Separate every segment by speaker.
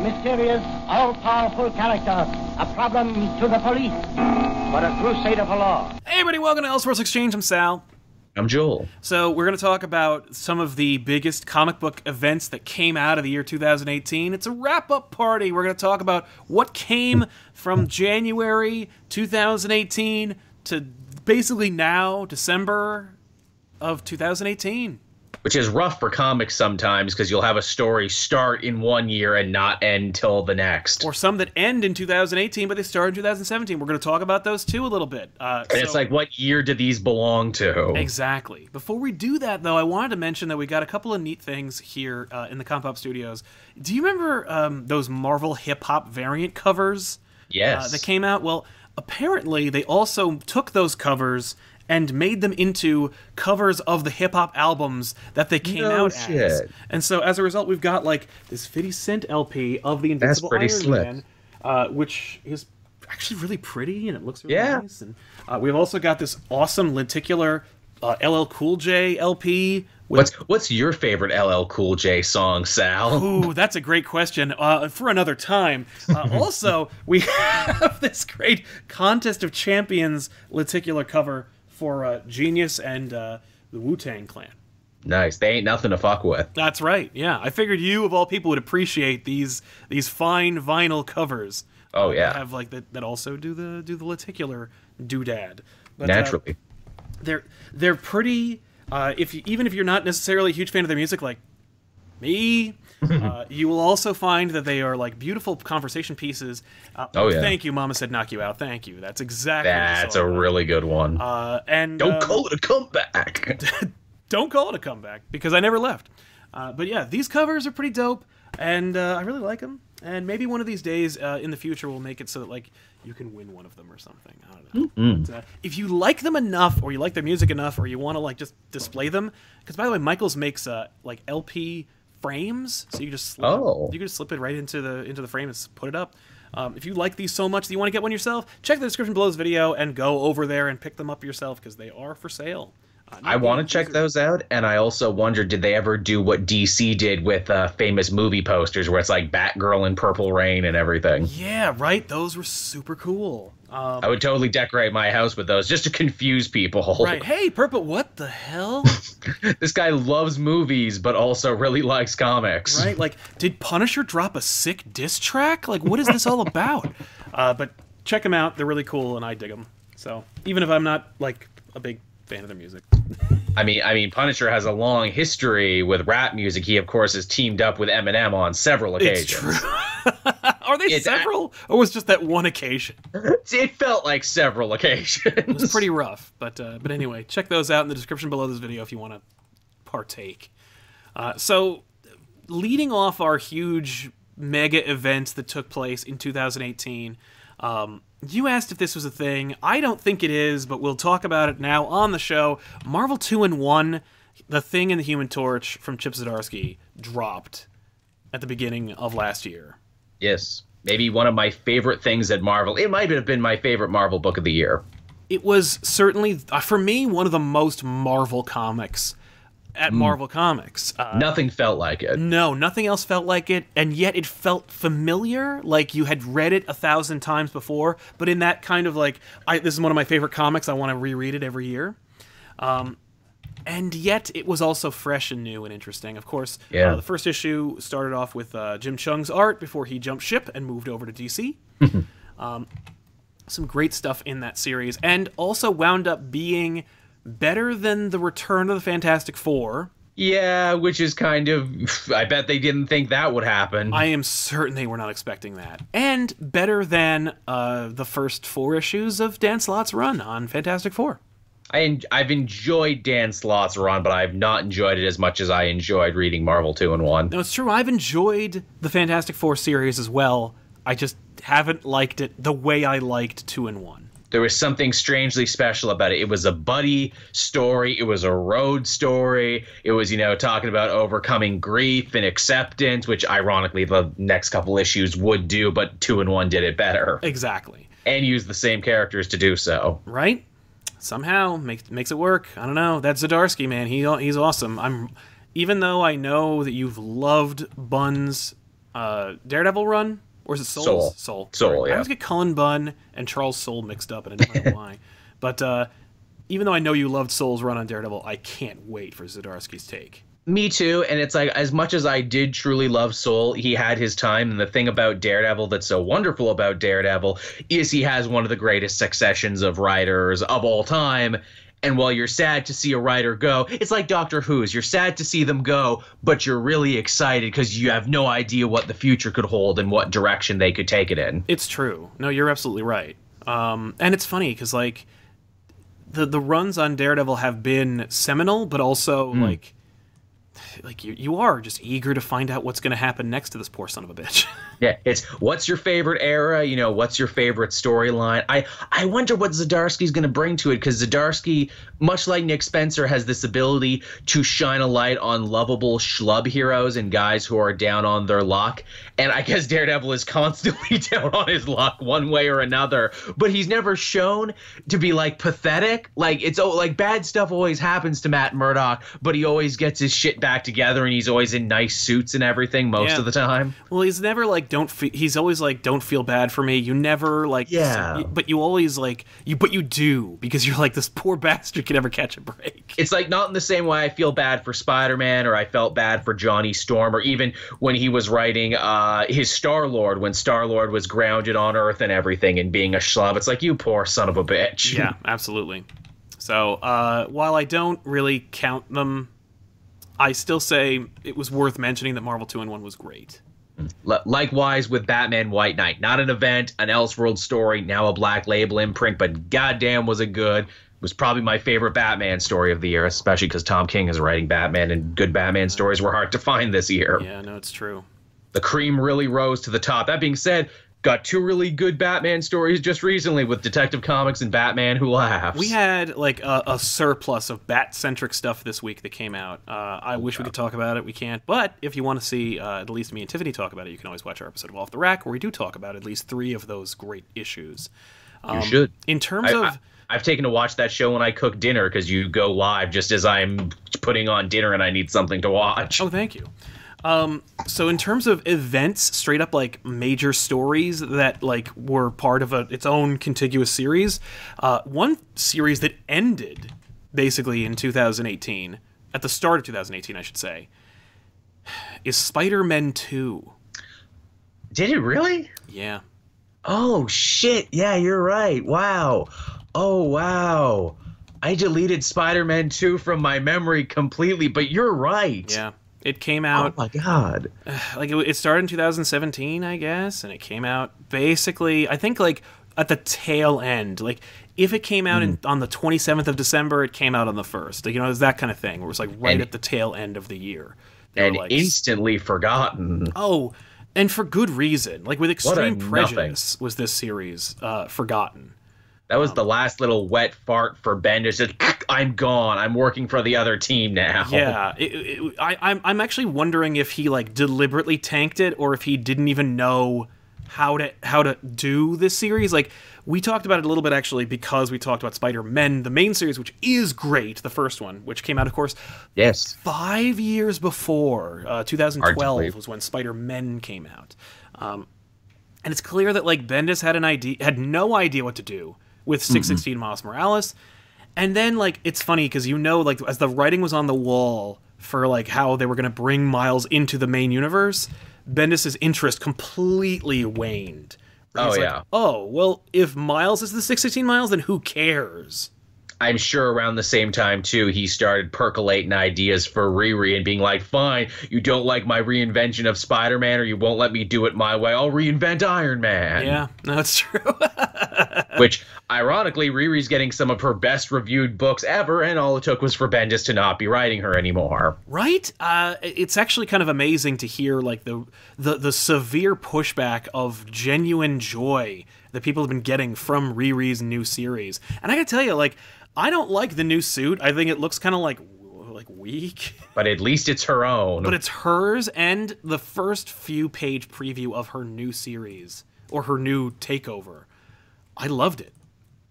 Speaker 1: A mysterious, all-powerful character, a problem to the police, but a crusader for law.
Speaker 2: Hey, everybody, welcome to Elseworlds Exchange. I'm Sal.
Speaker 3: I'm Joel.
Speaker 2: So, we're going to talk about some of the biggest comic book events that came out of the year 2018. It's a wrap up party. We're going to talk about what came from January 2018 to basically now, December of 2018.
Speaker 3: Which is rough for comics sometimes because you'll have a story start in one year and not end till the next.
Speaker 2: Or some that end in 2018, but they start in 2017. We're going to talk about those too a little bit. Uh,
Speaker 3: and it's like, what year do these belong to?
Speaker 2: Exactly. Before we do that, though, I wanted to mention that we got a couple of neat things here uh, in the Comic Pop Studios. Do you remember um, those Marvel hip hop variant covers
Speaker 3: Yes.
Speaker 2: uh, that came out? Well, apparently they also took those covers and made them into covers of the hip hop albums that they came
Speaker 3: No
Speaker 2: out as. And so as a result, we've got like this 50 Cent LP of the Invincible Iron
Speaker 3: slick.
Speaker 2: Man, uh, which is actually really pretty and it looks really
Speaker 3: Yeah.
Speaker 2: nice. And uh, we've also got this awesome lenticular uh, LL Cool J LP.
Speaker 3: What's what's your favorite LL Cool J song, Sal?
Speaker 2: Ooh, that's a great question uh, for another time. Uh, also, we have this great Contest of Champions lenticular cover for uh, Genius and uh, the Wu Tang Clan.
Speaker 3: Nice. They ain't nothing to fuck with.
Speaker 2: That's right. Yeah, I figured you of all people would appreciate these these fine vinyl covers.
Speaker 3: Oh,
Speaker 2: uh,
Speaker 3: yeah.
Speaker 2: have like that, that also do the do the lenticular doodad. But, uh,
Speaker 3: Naturally.
Speaker 2: they're they're pretty. Uh, if you, even if you're not necessarily a huge fan of their music, like me, uh, you will also find that they are like beautiful conversation pieces. Uh,
Speaker 3: Oh, yeah.
Speaker 2: Thank you, Mama said knock you out. Thank you. That's exactly.
Speaker 3: That's a really good one.
Speaker 2: Uh, and
Speaker 3: Don't
Speaker 2: um,
Speaker 3: call it a comeback.
Speaker 2: don't call it a comeback because I never left. Uh, but yeah, these covers are pretty dope, and uh, I really like them. And maybe one of these days uh, in the future we'll make it so that like you can win one of them or something. I don't know. But, uh, if you like them enough, or you like their music enough, or you want to like just display them, because by the way, Michaels makes uh, like LP frames, so you just slip
Speaker 3: Oh.
Speaker 2: you can just slip it right into the into the frame and put it up. Um, if you like these so much that you want to get one yourself, check the description below this video and go over there and pick them up yourself because they are for sale. Uh,
Speaker 3: I want to check those out, and I also wonder did they ever do what DC did with uh, famous movie posters where it's like Batgirl in Purple Rain and everything?
Speaker 2: Yeah, right. Those were super cool. Um,
Speaker 3: I would totally decorate my house with those just to confuse people.
Speaker 2: right. Hey, Purple, what the hell?
Speaker 3: this guy loves movies, but also really likes comics.
Speaker 2: right? Like, did Punisher drop a sick diss track? Like, what is this all about? Uh, but check them out. They're really cool, and I dig them. So even if I'm not like a big fan of their music,
Speaker 3: I mean, I mean, Punisher has a long history with rap music. He, of course, has teamed up with Eminem on several occasions.
Speaker 2: it's true. Are they
Speaker 3: It's
Speaker 2: several, or was just that one occasion?
Speaker 3: It felt like several occasions.
Speaker 2: It was pretty rough. But uh, but anyway, check those out in the description below this video if you want to partake. Uh, so, leading off our huge mega event that took place in 2018, um, you asked if this was a thing. I don't think it is, but we'll talk about it now on the show. Marvel 2 and 1, The Thing and the Human Torch from Chip Zdarsky dropped at the beginning of last year.
Speaker 3: Yes. Maybe one of my favorite things at Marvel. It might have been my favorite Marvel book of the year.
Speaker 2: it was certainly uh, for me one of the most Marvel comics at Marvel Comics. Uh,
Speaker 3: Nothing felt like it.
Speaker 2: no, nothing else felt like it, and yet it felt familiar, like you had read it a thousand times before. But in that kind of like, I, this is one of my favorite comics. I want to reread it every year. Um, and yet it was also fresh and new and interesting. Of course,
Speaker 3: Yeah.
Speaker 2: uh, the first issue started off with uh, Jim Cheung's art before he jumped ship and moved over to DC. some great stuff in that series, and also wound up being better than the Return of the Fantastic Four.
Speaker 3: Yeah, which is kind of. I bet they didn't think that would happen.
Speaker 2: I am certain they were not expecting that, and better than uh, the first four issues of Dan Slott's run on Fantastic Four.
Speaker 3: I en- I've enjoyed Dan Slott's run, but I've not enjoyed it as much as I enjoyed reading Marvel Two and One.
Speaker 2: No, it's true. I've enjoyed the Fantastic Four series as well. I just haven't liked it the way I liked two and one.
Speaker 3: There was something strangely special about it. It was a buddy story. It was a road story. It was, you know, talking about overcoming grief and acceptance, which ironically the next couple issues would do, but two and one did it better
Speaker 2: Exactly.
Speaker 3: and used the same characters to do so.
Speaker 2: Right? Somehow makes makes it work. I don't know. That's Zdarsky, man. He he's awesome. I'm even though I know that you've loved Bunn's uh, Daredevil run, or is it Soule's?
Speaker 3: Soule.
Speaker 2: Soule.
Speaker 3: Soule,
Speaker 2: Sorry. I always get Cullen Bunn and Charles Soule mixed up, and I don't know why. But uh, even though I know you loved Soule's run on Daredevil, I can't wait for Zdarsky's take.
Speaker 3: Me too. And it's like, as much as I did truly love Soule, he had his time. And the thing about Daredevil that's so wonderful about Daredevil is he has one of the greatest successions of writers of all time. And while you're sad to see a writer go, it's like Doctor Who's. You're sad to see them go, but you're really excited because you have no idea what the future could hold and what direction they could take it in.
Speaker 2: It's true. No, you're absolutely right. Um, and it's funny because like the the runs on Daredevil have been seminal, but also like like you you are just eager to find out what's going to happen next to this poor son of a bitch.
Speaker 3: Yeah, it's what's your favorite era? You know, what's your favorite storyline? I I wonder what Zdarsky's going to bring to it because Zadarsky, much like Nick Spencer, has this ability to shine a light on lovable schlub heroes and guys who are down on their luck. And I guess Daredevil is constantly down on his luck one way or another, but he's never shown to be like pathetic. Like it's oh, like bad stuff always happens to Matt Murdock, but he always gets his shit back together and he's always in nice suits and everything most
Speaker 2: Yeah.
Speaker 3: of the time.
Speaker 2: well, he's never like don't fe- he's always like don't feel bad for me. You never like
Speaker 3: Yeah.
Speaker 2: but you always like you but you do because you're like this poor bastard can never catch a break.
Speaker 3: it's like not in the same way I feel bad for Spider-Man or I felt bad for Johnny Storm or even when he was writing uh, his Star-Lord when Star-Lord was grounded on Earth and everything and being a schlub. It's like you poor son of a bitch.
Speaker 2: Yeah, absolutely. So uh, while I don't really count them, I still say it was worth mentioning that Marvel Two and One was great.
Speaker 3: Likewise with Batman White Knight. Not an event, an Elseworld story, now a Black Label imprint, but goddamn was it good. It was probably my favorite Batman story of the year, especially because Tom King is writing Batman and good Batman stories were hard to find this year.
Speaker 2: Yeah, no, it's true.
Speaker 3: the cream really rose to the top. That being said, got two really good Batman stories just recently with Detective Comics and Batman Who Laughs.
Speaker 2: We had like a, a surplus of bat-centric stuff this week that came out. Uh, I wish we could talk about it. We can't. But if you want to see uh, at least me and Tiffany talk about it, you can always watch our episode of Off the Rack, where we do talk about at least three of those great issues.
Speaker 3: you should.
Speaker 2: In terms
Speaker 3: I,
Speaker 2: of
Speaker 3: I, I've taken to watch that show when I cook dinner because you go live just as I'm putting on dinner and I need something to watch.
Speaker 2: Oh, thank you. Um, so in terms of events, straight up like major stories that like were part of a, its own contiguous series, uh, one series that ended basically in 2018, at the start of 2018, I should say, is Spider-Man 2.
Speaker 3: Did it really?
Speaker 2: Yeah.
Speaker 3: Oh shit! Yeah, you're right. Wow. Oh wow. I deleted Spider-Man 2 from my memory completely, but you're right.
Speaker 2: Yeah. It came out.
Speaker 3: Oh my god.
Speaker 2: like it, it started in 2017 i guess and it came out basically i think like at the tail end like if it came out in, on the 27th of december it came out on the 1st like, you know it was that kind of thing where it was like right
Speaker 3: And-
Speaker 2: at the tail end of the year They were
Speaker 3: And
Speaker 2: like,
Speaker 3: instantly forgotten.
Speaker 2: oh and for good reason like with extreme
Speaker 3: nothing.
Speaker 2: prejudice was this series uh, forgotten
Speaker 3: That was the last little wet fart for Bendis. Just, I'm gone. I'm working for the other team now.
Speaker 2: Yeah, it, it, I, I'm I'm actually wondering if he like deliberately tanked it or if he didn't even know how to how to do this series. Like we talked about it a little bit actually because we talked about Spider Man, the main series, which is great, the first one, which came out, of course,
Speaker 3: Yes.
Speaker 2: five years before. Uh, 2012 was when Spider Men came out, um, and it's clear that like Bendis had an idea, had no idea what to do with mm-hmm. 616 Miles Morales, and then like it's funny because you know like as the writing was on the wall for like how they were going to bring Miles into the main universe, Bendis's interest completely waned
Speaker 3: Oh,
Speaker 2: like,
Speaker 3: yeah.
Speaker 2: oh well, if Miles is the six sixteen Miles, then who cares?
Speaker 3: I'm sure around the same time too, he started percolating ideas for Riri and being like, "Fine, you don't like my reinvention of Spider-Man, or you won't let me do it my way. I'll reinvent Iron Man."
Speaker 2: Yeah, that's true.
Speaker 3: Which, ironically, Riri's getting some of her best reviewed books ever, and all it took was for Bendis to not be writing her anymore.
Speaker 2: right? Uh, it's actually kind of amazing to hear like the the the severe pushback of genuine joy that people have been getting from Riri's new series. And I gotta tell you, like, I don't like the new suit. I think it looks kind of like like weak.
Speaker 3: But at least it's her own.
Speaker 2: but it's hers and the first few page preview of her new series or her new takeover. I loved it.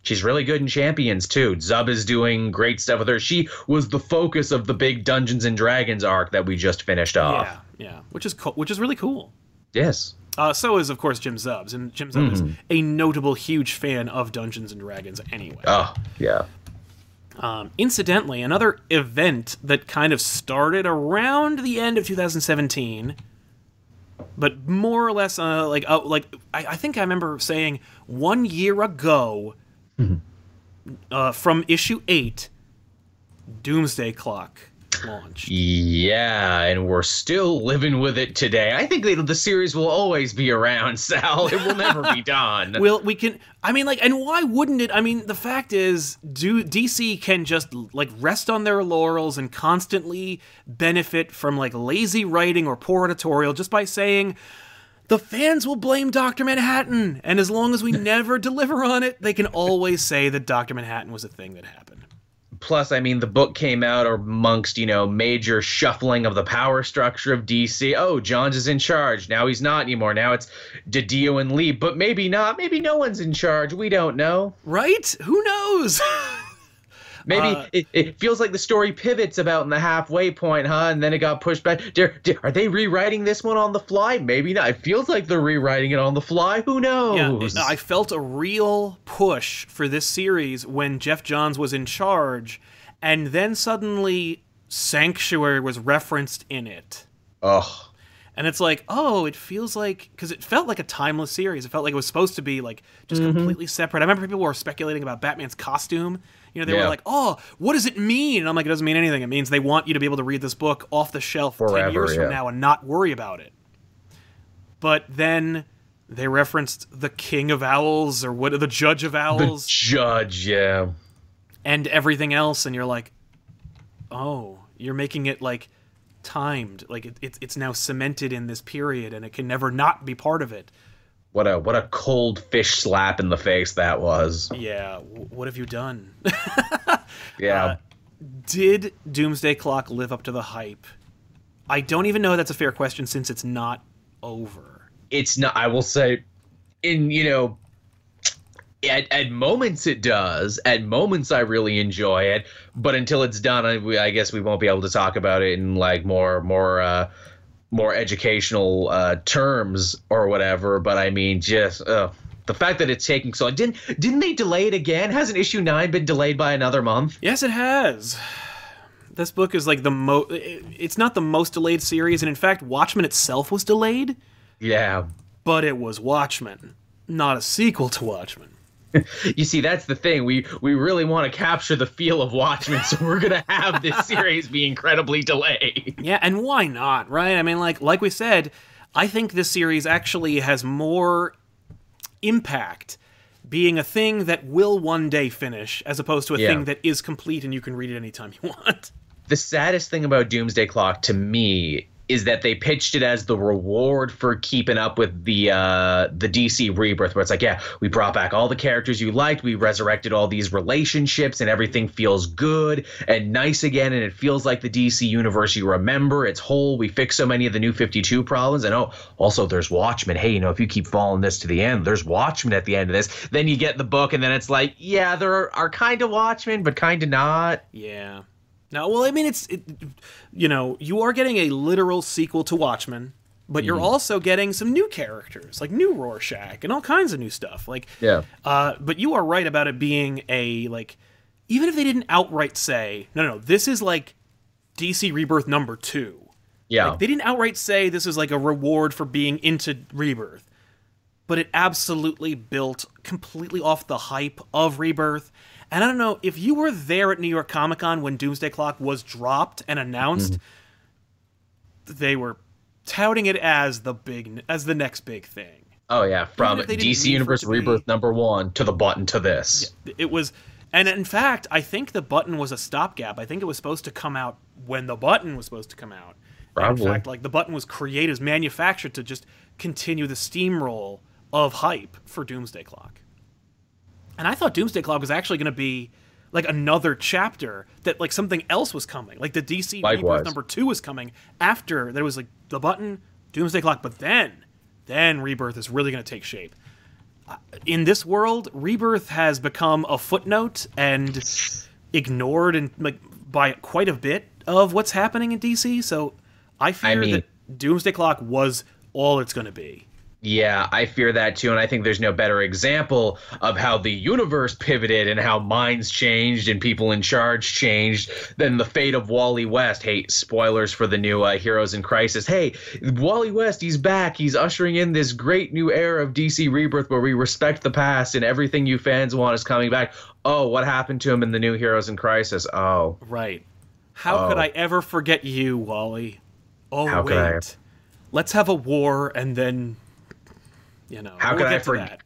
Speaker 3: She's really good in Champions too. Zub is doing great stuff with her. She was the focus of the big Dungeons and Dragons arc that we just finished off.
Speaker 2: Yeah, yeah, which is co- which is really cool.
Speaker 3: Yes.
Speaker 2: Uh, so is of course Jim Zubs, and Jim Zub is a notable, huge fan of Dungeons and Dragons. Anyway,
Speaker 3: Oh, yeah.
Speaker 2: Um, incidentally, another event that kind of started around the end of 2017, but more or less, uh, like, uh, like I, I think I remember saying one year ago, uh, from issue eight, Doomsday Clock launched.
Speaker 3: Yeah, and we're still living with it today. I think the series will always be around, Sal. It will never be done.
Speaker 2: Well, we can. I mean, like, and why wouldn't it? I mean, the fact is, do DC can just like rest on their laurels and constantly benefit from like lazy writing or poor editorial just by saying. The fans will blame Dr. Manhattan, and as long as we never deliver on it, they can always say that Dr. Manhattan was a thing that happened.
Speaker 3: Plus, I mean, the book came out or amongst, you know, major shuffling of the power structure of DC. Oh, Johns is in charge. Now he's not anymore. Now it's Didio and Lee, but maybe not. Maybe no one's in charge. We don't know.
Speaker 2: Right? Who knows?
Speaker 3: Maybe
Speaker 2: Uh,
Speaker 3: it, it feels like the story pivots about in the halfway point, huh? And then it got pushed back. Dare- dare- are they rewriting this one on the fly? Maybe not. It feels like they're rewriting it on the fly. Who knows?
Speaker 2: Yeah, I felt a real push for this series when Geoff Johns was in charge, and then suddenly Sanctuary was referenced in it.
Speaker 3: Ugh.
Speaker 2: And it's like, oh, it feels like because it felt like a timeless series. It felt like it was supposed to be like just
Speaker 3: Mm-hmm.
Speaker 2: completely separate. I remember people were speculating about Batman's costume. You know, they were like, "Oh, what does it mean?" And I'm like, "It doesn't mean anything. It means they want you to be able to read this book off the shelf ten
Speaker 3: Forever,
Speaker 2: years from now and not worry about it." But then they referenced the King of Owls or what, the Judge of Owls.
Speaker 3: The judge, yeah.
Speaker 2: and everything else, and you're like, "Oh, you're making it like timed. Like it, it's it's now cemented in this period, and it can never not be part of it."
Speaker 3: What a what a cold fish slap in the face that was.
Speaker 2: Yeah, what have you done?
Speaker 3: Yeah.
Speaker 2: Uh, Did Doomsday Clock live up to the hype? I don't even know that's a fair question since it's not over.
Speaker 3: it's not i will say in you know at, at moments it does at moments i really enjoy it but until it's done I, I guess we won't be able to talk about it in like more more uh more educational uh terms or whatever but i mean just uh the fact that it's taking so long didn't didn't they delay it again hasn't issue 9 been delayed by another month
Speaker 2: Yes, it has. This book is like the mo. It's not the most delayed series, and in fact, Watchmen itself was delayed,
Speaker 3: yeah
Speaker 2: but it was Watchmen, not a sequel to Watchmen.
Speaker 3: You see, that's the thing. We we really want to capture the feel of Watchmen, so we're gonna have this series be incredibly delayed.
Speaker 2: Yeah, and why not, right? I mean, like like we said, I think this series actually has more impact being a thing that will one day finish as opposed to a
Speaker 3: Yeah.
Speaker 2: thing that is complete and you can read it anytime you want.
Speaker 3: The saddest thing about Doomsday Clock to me is that they pitched it as the reward for keeping up with the uh, the DC rebirth, where it's like, yeah, we brought back all the characters you liked, we resurrected all these relationships, and everything feels good and nice again, and it feels like the DC universe you remember. It's whole. We fixed so many of the new Fifty Two problems, and oh, also there's Watchmen. Hey, you know, if you keep following this to the end, there's Watchmen at the end of this. Then you get the book, and then it's like, yeah, there are, are kind of Watchmen, but kind of not.
Speaker 2: Yeah. No, well, I mean, it's, it, you know, you are getting a literal sequel to Watchmen, but you're also getting some new characters, like new Rorschach and all kinds of new stuff. Like,
Speaker 3: Yeah.
Speaker 2: uh, but you are right about it being a, like, even if they didn't outright say, no, no, no, this is like DC Rebirth number two.
Speaker 3: Yeah.
Speaker 2: Like, they didn't outright say this is like a reward for being into Rebirth. but it absolutely built completely off the hype of Rebirth. And I don't know if you were there at New York Comic Con when Doomsday Clock was dropped and announced, they were touting it as the big as the next big thing.
Speaker 3: Oh yeah, from
Speaker 2: if they didn't
Speaker 3: DC Universe Rebirth number one to the button to this.
Speaker 2: It was and in fact, I think the button was a stopgap. I think it was supposed to come out when the button was supposed to come out. And
Speaker 3: Probably.
Speaker 2: In fact, like the button was created, was manufactured to just continue the steamroll of hype for Doomsday Clock. And I thought Doomsday Clock was actually going to be like another chapter that like something else was coming. Like the DC Rebirth number 2 was coming after there was like the button Doomsday Clock, but then then Rebirth is really going to take shape. Uh, In this world, Rebirth has become a footnote and ignored and like by quite a bit of what's happening in DC, so I fear
Speaker 3: mean-
Speaker 2: that Doomsday Clock was all it's going to be.
Speaker 3: Yeah, I fear that too, and I think there's no better example of how the universe pivoted and how minds changed and people in charge changed than the fate of Wally West. Hey, spoilers for the new uh, Heroes in Crisis. Hey, Wally West, he's back. He's ushering in this great new era of DC Rebirth where we respect the past and everything you fans want is coming back. Oh, what happened to him in the new Heroes in Crisis? Oh,
Speaker 2: Right. How could
Speaker 3: Oh.
Speaker 2: I ever forget you, Wally? Oh
Speaker 3: How
Speaker 2: wait.
Speaker 3: could
Speaker 2: Let's have a war and then you know.
Speaker 3: How
Speaker 2: we'll
Speaker 3: could I forget-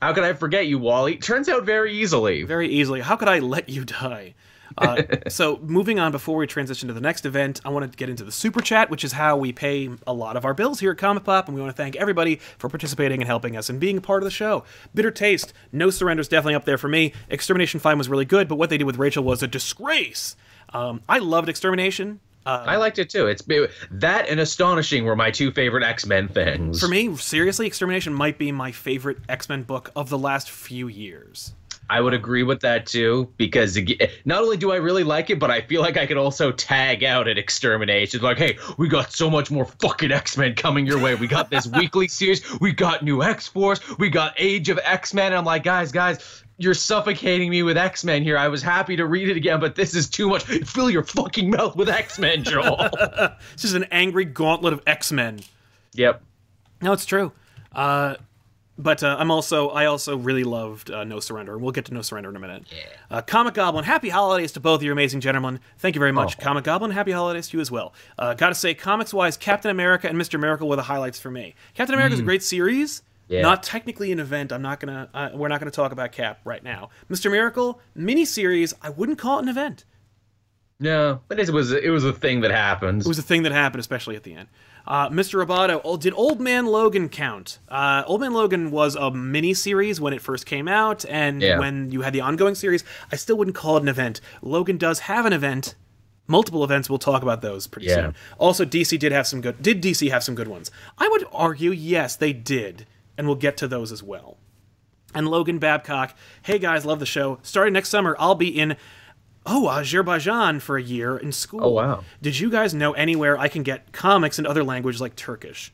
Speaker 3: how could I forget you, Wally? Turns out very easily.
Speaker 2: very easily. How could I let you die? Uh, so moving on before we transition to the next event, I want to get into the super chat, which is how we pay a lot of our bills here at Comic Pop, and we want to thank everybody for participating and helping us and being a part of the show. Bitter Taste, No Surrender is definitely up there for me. Extermination Fine was really good, but what they did with Rachel was a disgrace. Um, I loved Extermination. Uh,
Speaker 3: I liked it too. It's that and astonishing were my two favorite X Men things.
Speaker 2: for me, seriously, Extermination might be my favorite X Men book of the last few years.
Speaker 3: I would agree with that too because not only do I really like it, but I feel like I could also tag out at Extermination. It's like, hey, we got so much more fucking X Men coming your way. We got this weekly series. We got new X Force. We got Age of X Men. I'm like, guys, guys. You're suffocating me with X Men here. I was happy to read it again, but this is too much. Fill your fucking mouth with X Men, Joel.
Speaker 2: This is an angry gauntlet of X Men.
Speaker 3: yep.
Speaker 2: No, it's true. Uh, but uh, I'm also I also really loved uh, No Surrender, and we'll get to No Surrender in a minute. Yeah. Uh, Comic Goblin, happy holidays to both of you amazing gentlemen. Thank you very much, Comic Goblin. Happy holidays to you as well. Uh, Got to say, comics wise, Captain America and Mr. Miracle were the highlights for me. Captain America is a great series.
Speaker 3: Yeah.
Speaker 2: Not technically an event. I'm not gonna. Uh, we're not gonna talk about Cap right now. Mr. Miracle miniseries. I wouldn't call it an event.
Speaker 3: No, but it was it was a thing that happens.
Speaker 2: It was a thing that happened, especially at the end. Uh, Mr. Roboto, oh, did Old Man Logan count? Uh, Old Man Logan was a mini series when it first came out, and
Speaker 3: Yeah.
Speaker 2: when you had the ongoing series, I still wouldn't call it an event. Logan does have an event, multiple events. We'll talk about those pretty
Speaker 3: Yeah.
Speaker 2: soon. Also, DC did have some good. Did DC have some good ones? I would argue, yes, they did, and we'll get to those as well. And Logan Babcock, hey guys, love the show. Starting next summer, I'll be in oh Azerbaijan for a year in school.
Speaker 3: Oh, wow.
Speaker 2: Did you guys know anywhere I can get comics in other languages like Turkish?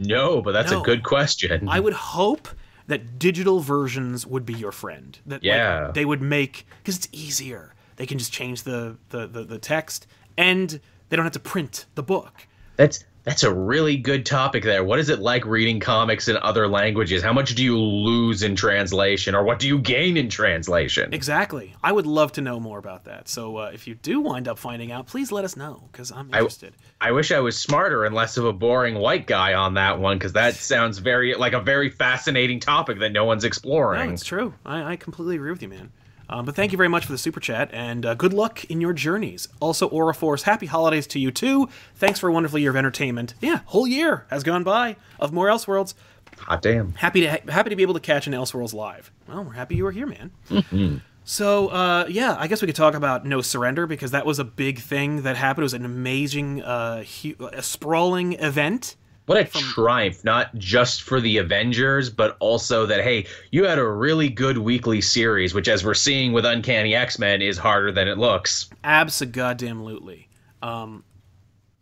Speaker 3: no, but that's
Speaker 2: No.
Speaker 3: a good question.
Speaker 2: I would hope that digital versions would be your friend. That like,
Speaker 3: Yeah.
Speaker 2: they would make because it's easier. They can just change the, the the the text and they don't have to print the book.
Speaker 3: That's that's a really good topic there. What is it like reading comics in other languages? How much do you lose in translation, or what do you gain in translation?
Speaker 2: Exactly. I would love to know more about that. So uh, if you do wind up finding out, please let us know because I'm interested.
Speaker 3: I wish I was smarter and less of a boring white guy on that one, because that sounds very like a very fascinating topic that no one's
Speaker 2: No,
Speaker 3: exploring.
Speaker 2: it's true. I, I completely agree with you, man. Um, but thank you very much for the super chat and uh, good luck in your journeys. Also, Aura Force, happy holidays to you too. Thanks for a wonderful year of entertainment. Yeah, whole year has gone by of more Elseworlds.
Speaker 3: Hot damn.
Speaker 2: Happy to happy to be able to catch an Elseworlds live. Well, we're happy you were here, man. So uh, yeah, I guess we could talk about No Surrender because that was a big thing that happened. It was an amazing, uh, hu- a sprawling event.
Speaker 3: What a triumph, not just for the Avengers, but also that, hey, you had a really good weekly series, which, as we're seeing with Uncanny X Men, is harder than it looks.
Speaker 2: Abso-goddamn-lutely. Um,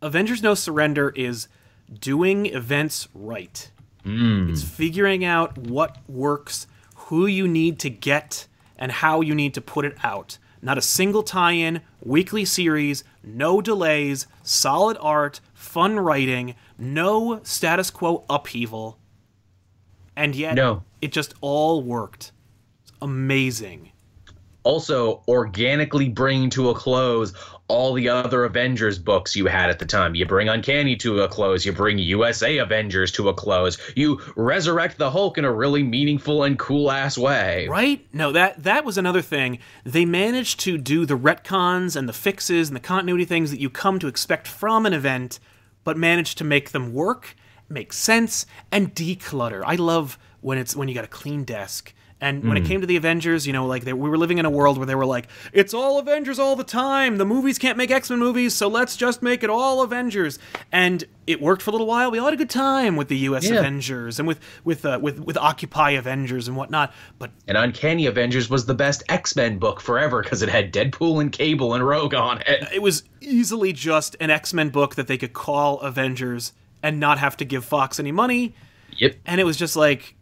Speaker 2: Avengers No Surrender is doing events right. It's figuring out what works, who you need to get, and how you need to put it out. Not a single tie-in, weekly series, no delays, solid art, fun writing, no status quo upheaval. and yet
Speaker 3: No.
Speaker 2: it just all worked. It's amazing.
Speaker 3: also organically bringing to a close all the other Avengers books you had at the time. You bring Uncanny to a close, you bring USA Avengers to a close, you resurrect the Hulk in a really meaningful and cool ass way.
Speaker 2: Right? No, that that was another thing. They managed to do the retcons and the fixes and the continuity things that you come to expect from an event, but manage to make them work, make sense, and declutter. I love when it's when you got a clean desk. And when it came to the Avengers, you know, like they, we were living in a world where they were like, "It's all Avengers all the time. The movies can't make X Men movies, so let's just make it all Avengers." And it worked for a little while. We all had a good time with the U.S.
Speaker 3: Yeah.
Speaker 2: Avengers and with with uh, with with Occupy Avengers and whatnot. But
Speaker 3: And Uncanny Avengers was the best X Men book forever because it had Deadpool and Cable and Rogue on it.
Speaker 2: it was easily just an X-Men book that they could call Avengers and not have to give Fox any money.
Speaker 3: Yep.
Speaker 2: And it was just like,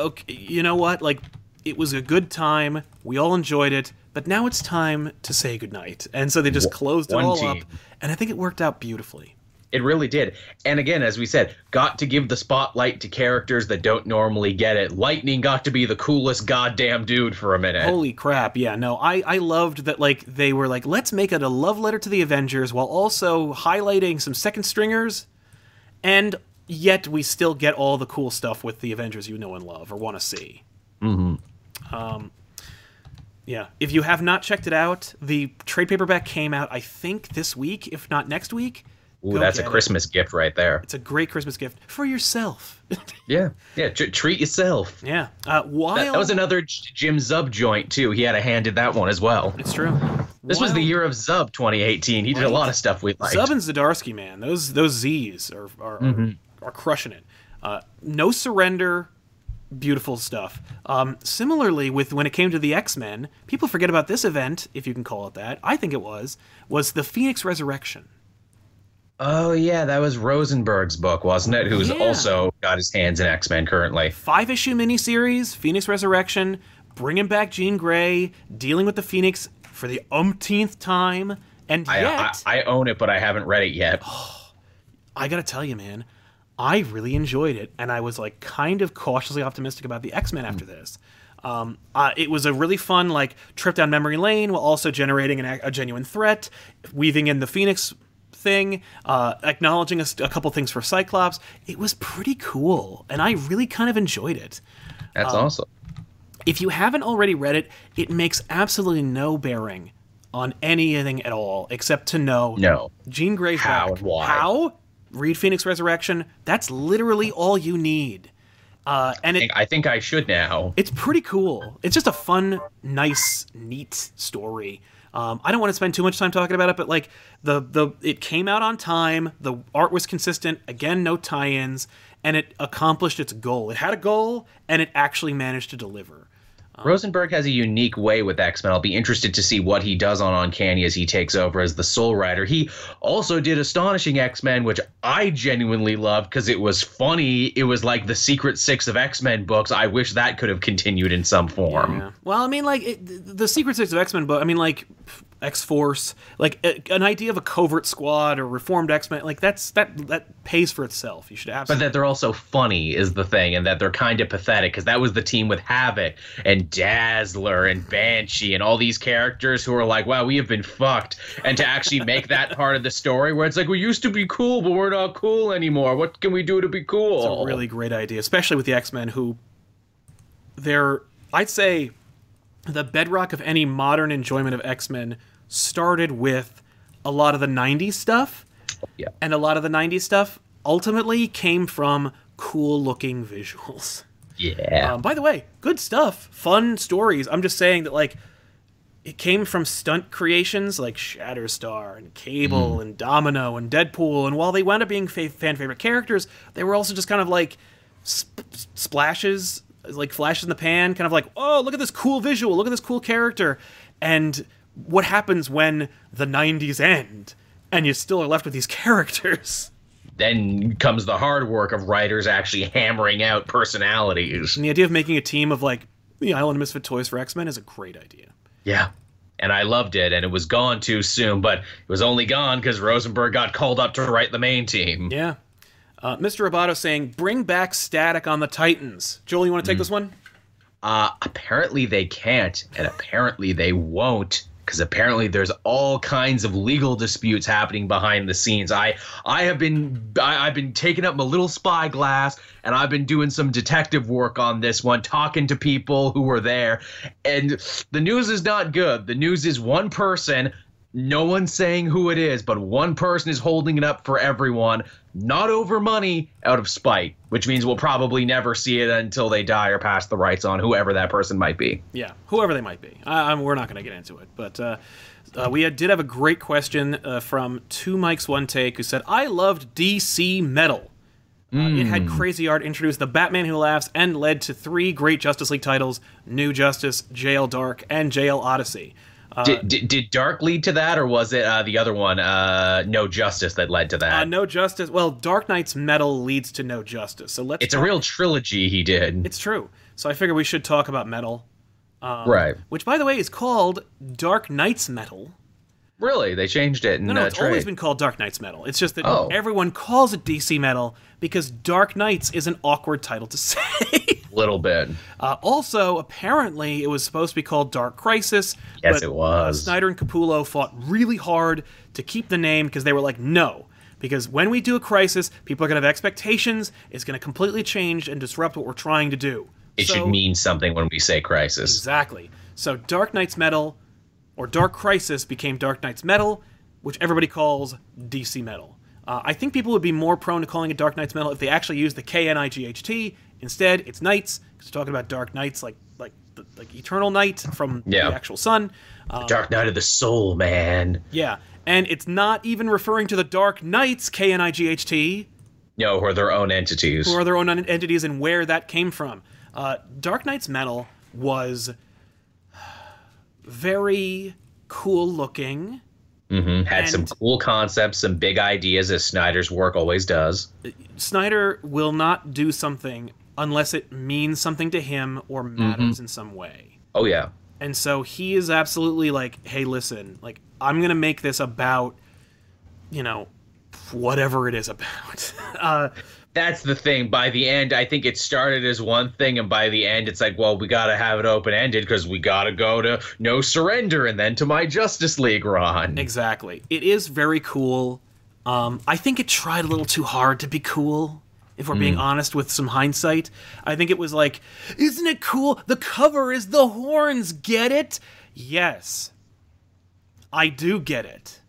Speaker 2: okay, you know what? Like, it was a good time. We all enjoyed it, but now it's time to say goodnight. And so they just closed it all
Speaker 3: team.
Speaker 2: up, and I think it worked out beautifully.
Speaker 3: It really did. And again, as we said, got to give the spotlight to characters that don't normally get it. Lightning got to be the coolest goddamn dude for a minute.
Speaker 2: Holy crap! Yeah, no, I I loved that. Like they were like, let's make it a love letter to the Avengers while also highlighting some second stringers, and yet we still get all the cool stuff with the Avengers you know and love or want to see. Mm-hmm. Um, yeah. If you have not checked it out, the trade paperback came out I think this week, if not next week.
Speaker 3: Ooh, that's a
Speaker 2: get it.
Speaker 3: Christmas gift right there.
Speaker 2: It's a great Christmas gift for yourself.
Speaker 3: Yeah, yeah. Tr- treat yourself.
Speaker 2: yeah. Uh, while
Speaker 3: That, that was another Jim Zub joint too. He had a hand in that one as well.
Speaker 2: It's true.
Speaker 3: This was the year of Zub 2018. He did a lot of stuff we liked.
Speaker 2: Zub and Zdarsky, man, those those Z's are are, are, are crushing it. Uh, no surrender, beautiful stuff. Um, similarly, with when it came to the X Men, people forget about this event, if you can call it that. I think it was was the Phoenix Resurrection.
Speaker 3: oh yeah, that was Rosenberg's book, wasn't it? Who's
Speaker 2: Yeah.
Speaker 3: also got his hands in X Men currently.
Speaker 2: Five issue miniseries, Phoenix Resurrection, bringing back Jean Grey, dealing with the Phoenix for the umpteenth time, and yet
Speaker 3: I I own it, but I haven't read it yet.
Speaker 2: I gotta tell you, man, I really enjoyed it, and I was like kind of cautiously optimistic about the X Men after this. Um, uh, it was a really fun like trip down memory lane while also generating an, a genuine threat, weaving in the Phoenix thing, uh, acknowledging a, a couple things for Cyclops. It was pretty cool, and I really kind of enjoyed it.
Speaker 3: That's
Speaker 2: um,
Speaker 3: awesome.
Speaker 2: If you haven't already read it, it makes absolutely no bearing on anything at all, except to know
Speaker 3: No.
Speaker 2: Jean Grey's
Speaker 3: How
Speaker 2: back.
Speaker 3: and why.
Speaker 2: How? Read Phoenix Resurrection. That's literally all you need. Uh, and
Speaker 3: I
Speaker 2: it,
Speaker 3: think, I think I should now.
Speaker 2: it's pretty cool. It's just a fun, nice, neat story. Um, I don't want to spend too much time talking about it, but like the the it came out on time. The art was consistent. Again, no tie-ins, and it accomplished its goal. It had a goal, and it actually managed to deliver. Uh-huh.
Speaker 3: Rosenberg has a unique way with X Men. I'll be interested to see what he does on Uncanny as he takes over as the Soul Rider. He also did Astonishing X Men, which I genuinely loved because it was funny. It was like the Secret Six of X Men books. I wish that could have continued in some form.
Speaker 2: Yeah. Well, I mean, like it, the Secret Six of X Men book. I mean, like X Force, like a, an idea of a covert squad or reformed X Men. Like that's that that pays for itself. You should
Speaker 3: But that they're also funny is the thing, and that they're kind of pathetic because that was the team with Havoc and Dazzler and Banshee and all these characters who are like, wow, we have been fucked. And to actually make that part of the story where it's like, we used to be cool, but we're not cool anymore. What can we do to be cool?
Speaker 2: It's a really great idea, especially with the X Men, who they're I'd say the bedrock of any modern enjoyment of X Men started with a lot of the '90s stuff,
Speaker 3: Yeah.
Speaker 2: and a lot of the '90s stuff ultimately came from cool looking visuals.
Speaker 3: Yeah.
Speaker 2: Um, by the way, good stuff, fun stories. I'm just saying that like it came from stunt creations like Shatterstar and Cable and Domino and Deadpool, and while they wound up being fa- fan favorite characters, they were also just kind of like sp- splashes, like flashes in the pan, kind of like, oh, look at this cool visual, look at this cool character, and what happens when the '90s end and you still are left with these characters.
Speaker 3: then comes the hard work of writers actually hammering out personalities.
Speaker 2: And the idea of making a team of like the Island of Misfit Toys for X Men is a great idea.
Speaker 3: Yeah. And I loved it, and it was gone too soon, but it was only gone because Rosenberg got called up to write the main team.
Speaker 2: Yeah. Uh, Mr. Roboto saying, bring back static on the Titans. Joel, you want to take this one?
Speaker 3: Uh, apparently they can't, and apparently they won't, because apparently there's all kinds of legal disputes happening behind the scenes. I I have been I, I've been taking up my little spyglass, and I've been doing some detective work on this one, talking to people who were there, and the news is not good. The news is one person. No one's saying who it is, but one person is holding it up for everyone, not over money, out of spite, which means we'll probably never see it until they die or pass the rights on whoever that person might be.
Speaker 2: Yeah, whoever they might be. I, I'm, we're not going to get into it, but uh, uh, we had, did have a great question uh, from Two Mics One Take, who said, "I loved DC Metal. Uh, It had crazy art, introduced the Batman Who Laughs, and led to three great Justice League titles: New Justice, JL Dark, and JL Odyssey."
Speaker 3: Did, did, did Dark lead to that, or was it uh, the other one, uh, No Justice, that led to that?
Speaker 2: Uh, no Justice. Well, Dark Nights Metal leads to No Justice, so let's.
Speaker 3: it's a real trilogy he did.
Speaker 2: It's true. So I figure we should talk about Metal,
Speaker 3: right.
Speaker 2: which, by the way, is called Dark Nights Metal.
Speaker 3: Really? They changed it in
Speaker 2: No, no,
Speaker 3: uh,
Speaker 2: it's always been called Dark Nights Metal. It's just that
Speaker 3: Oh.
Speaker 2: everyone calls it DC Metal because Dark Nights is an awkward title to say.
Speaker 3: A little bit.
Speaker 2: uh, also, apparently, it was supposed to be called Dark Crisis.
Speaker 3: Yes,
Speaker 2: but,
Speaker 3: it was.
Speaker 2: Uh, Snyder and Capullo fought really hard to keep the name because they were like, no. Because when we do a crisis, people are going to have expectations. It's going to completely change and disrupt what we're trying to do.
Speaker 3: It
Speaker 2: So-
Speaker 3: should mean something when we say crisis.
Speaker 2: Exactly. So Dark Nights Metal or Dark Crisis became Dark Nights Metal, which everybody calls DC Metal. Uh, I think people would be more prone to calling it Dark Nights Metal if they actually used the K N I G H T. Instead, it's Nights because we're talking about Dark Nights, like like the, like Eternal Night from
Speaker 3: Yeah.
Speaker 2: the actual sun. Uh,
Speaker 3: Dark Knight of the Soul, man.
Speaker 2: yeah, and it's not even referring to the Dark Knights K N I G H T.
Speaker 3: No, or their own entities.
Speaker 2: who are their own entities and where that came from. Uh, Dark Nights Metal was very cool looking.
Speaker 3: Mhm. Had some cool concepts, some big ideas, as Snyder's work always does.
Speaker 2: Snyder will not do something unless it means something to him or matters
Speaker 3: Mm-hmm.
Speaker 2: in some way.
Speaker 3: Oh yeah.
Speaker 2: And so he is absolutely like, hey, listen, like, I'm going to make this about, you know, whatever it is about. uh,
Speaker 3: That's the thing. By the end, I think it started as one thing, and by the end, it's like, well, we got to have it open ended because we got to go to No Surrender and then to my Justice League run.
Speaker 2: Exactly. It is very cool. Um, I think it tried a little too hard to be cool. If we're being honest with some hindsight, I think it was like, isn't it cool? The cover is the horns. Get it? Yes, I do get it.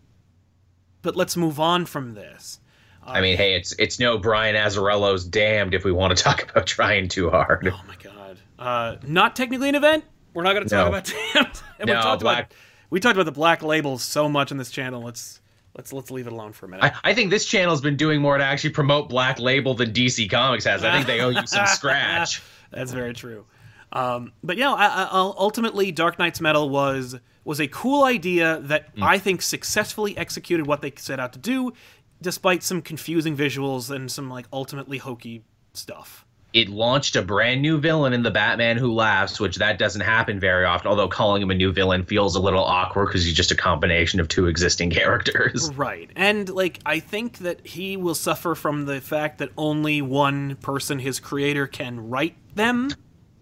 Speaker 2: But let's move on from this.
Speaker 3: I mean, hey, it's it's no Brian Azzarello's damned if we want to talk about trying too hard.
Speaker 2: Oh my god. Uh, not technically an event. We're not going to talk
Speaker 3: No.
Speaker 2: about damned. And we
Speaker 3: No,
Speaker 2: talked
Speaker 3: Black-
Speaker 2: about we talked about the black labels so much on this channel. Let's let's let's leave it alone for a minute.
Speaker 3: I, I think this channel's been doing more to actually promote Black Label than DC Comics has. I think they owe you some scratch.
Speaker 2: That's very true. Um, but yeah, I, I, ultimately, Dark Nights Metal was was a cool idea that
Speaker 3: Mm.
Speaker 2: I think successfully executed what they set out to do, despite some confusing visuals and some like ultimately hokey stuff.
Speaker 3: It launched a brand new villain in the Batman Who Laughs, which that doesn't happen very often. Although calling him a new villain feels a little awkward because he's just a combination of two existing characters.
Speaker 2: Right. And like I think that he will suffer from the fact that only one person, his creator, can write them.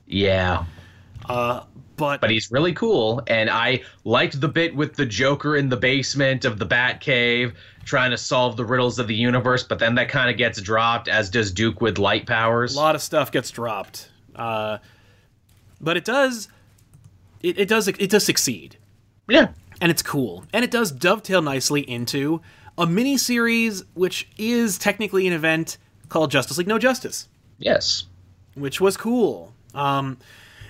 Speaker 3: Yeah.
Speaker 2: Uh, But,
Speaker 3: but he's really cool and i liked the bit with the joker in the basement of the bat cave trying to solve the riddles of the universe but then that kind of gets dropped as does duke with light powers
Speaker 2: a lot of stuff gets dropped. Uh, but it does it, it does it does succeed.
Speaker 3: yeah
Speaker 2: and it's cool. And it does dovetail nicely into a mini series, which is technically an event called Justice League No Justice,
Speaker 3: yes
Speaker 2: which was cool. Um,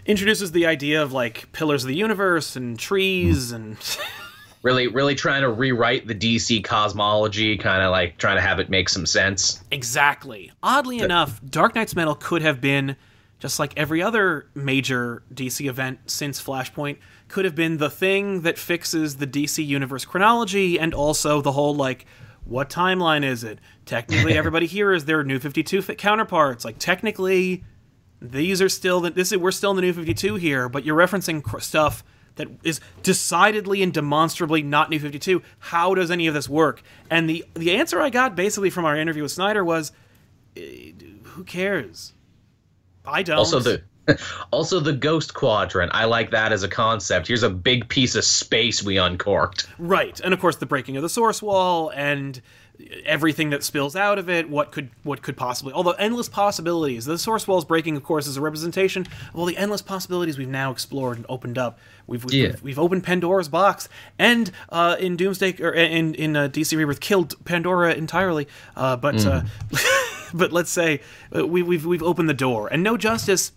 Speaker 2: introduces the idea of like pillars of the universe and trees and
Speaker 3: really really trying to rewrite the dc cosmology kind of like trying to have it make some sense
Speaker 2: exactly. Oddly enough, Dark Nights Metal could have been just like every other major DC event since Flashpoint could have been the thing that fixes the DC universe chronology and also the whole like what timeline is it? Technically everybody here is their new 52 fit counterparts. Like technically these are still the, this is we're still in the new 52 here, but you're referencing cr- stuff that is decidedly and demonstrably not new 52. How does any of this work? And the the answer I got basically from our interview with Snyder was eh, who cares? I don't.
Speaker 3: Also the also the ghost quadrant. I like that as a concept. Here's a big piece of space we uncorked.
Speaker 2: Right, and of course the breaking of the source wall and everything that spills out of it. What could what could possibly? Although endless possibilities. The source wall's breaking, of course, is a representation of all the endless possibilities we've now explored and opened up. We've we've,
Speaker 3: Yeah.
Speaker 2: we've, we've opened Pandora's box, and uh, in Doomsday or in in uh, DC Rebirth killed Pandora entirely. Uh, but uh, but let's say uh, we, we've we've opened the door, and No Justice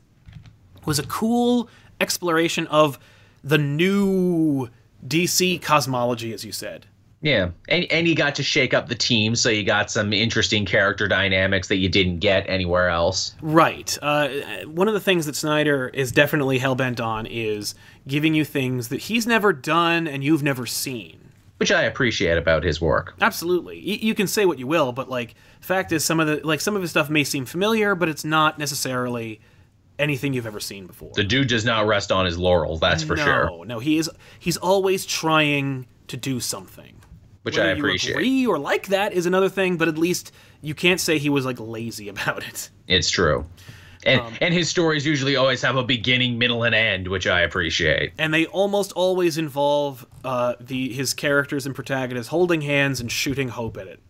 Speaker 2: was a cool exploration of the new DC cosmology, as you said.
Speaker 3: Yeah, and and you got to shake up the team, so you got some interesting character dynamics that you didn't get anywhere else.
Speaker 2: Right. Uh, one of the things that Snyder is definitely hell bent on is giving you things that he's never done and you've never seen.
Speaker 3: Which I appreciate about his work.
Speaker 2: Absolutely. Y- you can say what you will, but like, fact is, some of the like some of his stuff may seem familiar, but it's not necessarily anything you've ever seen before.
Speaker 3: The dude does not rest on his laurels, that's for
Speaker 2: no,
Speaker 3: sure.
Speaker 2: no, he is. He's always trying to do something.
Speaker 3: Which
Speaker 2: Whether
Speaker 3: I
Speaker 2: you
Speaker 3: appreciate.
Speaker 2: agree or like that is another thing, but at least you can't say he was like lazy about it.
Speaker 3: It's true. And
Speaker 2: Um,
Speaker 3: and his stories usually always have a beginning, middle, and end, which I appreciate.
Speaker 2: and they almost always involve uh, the his characters and protagonists holding hands and shooting hope at it.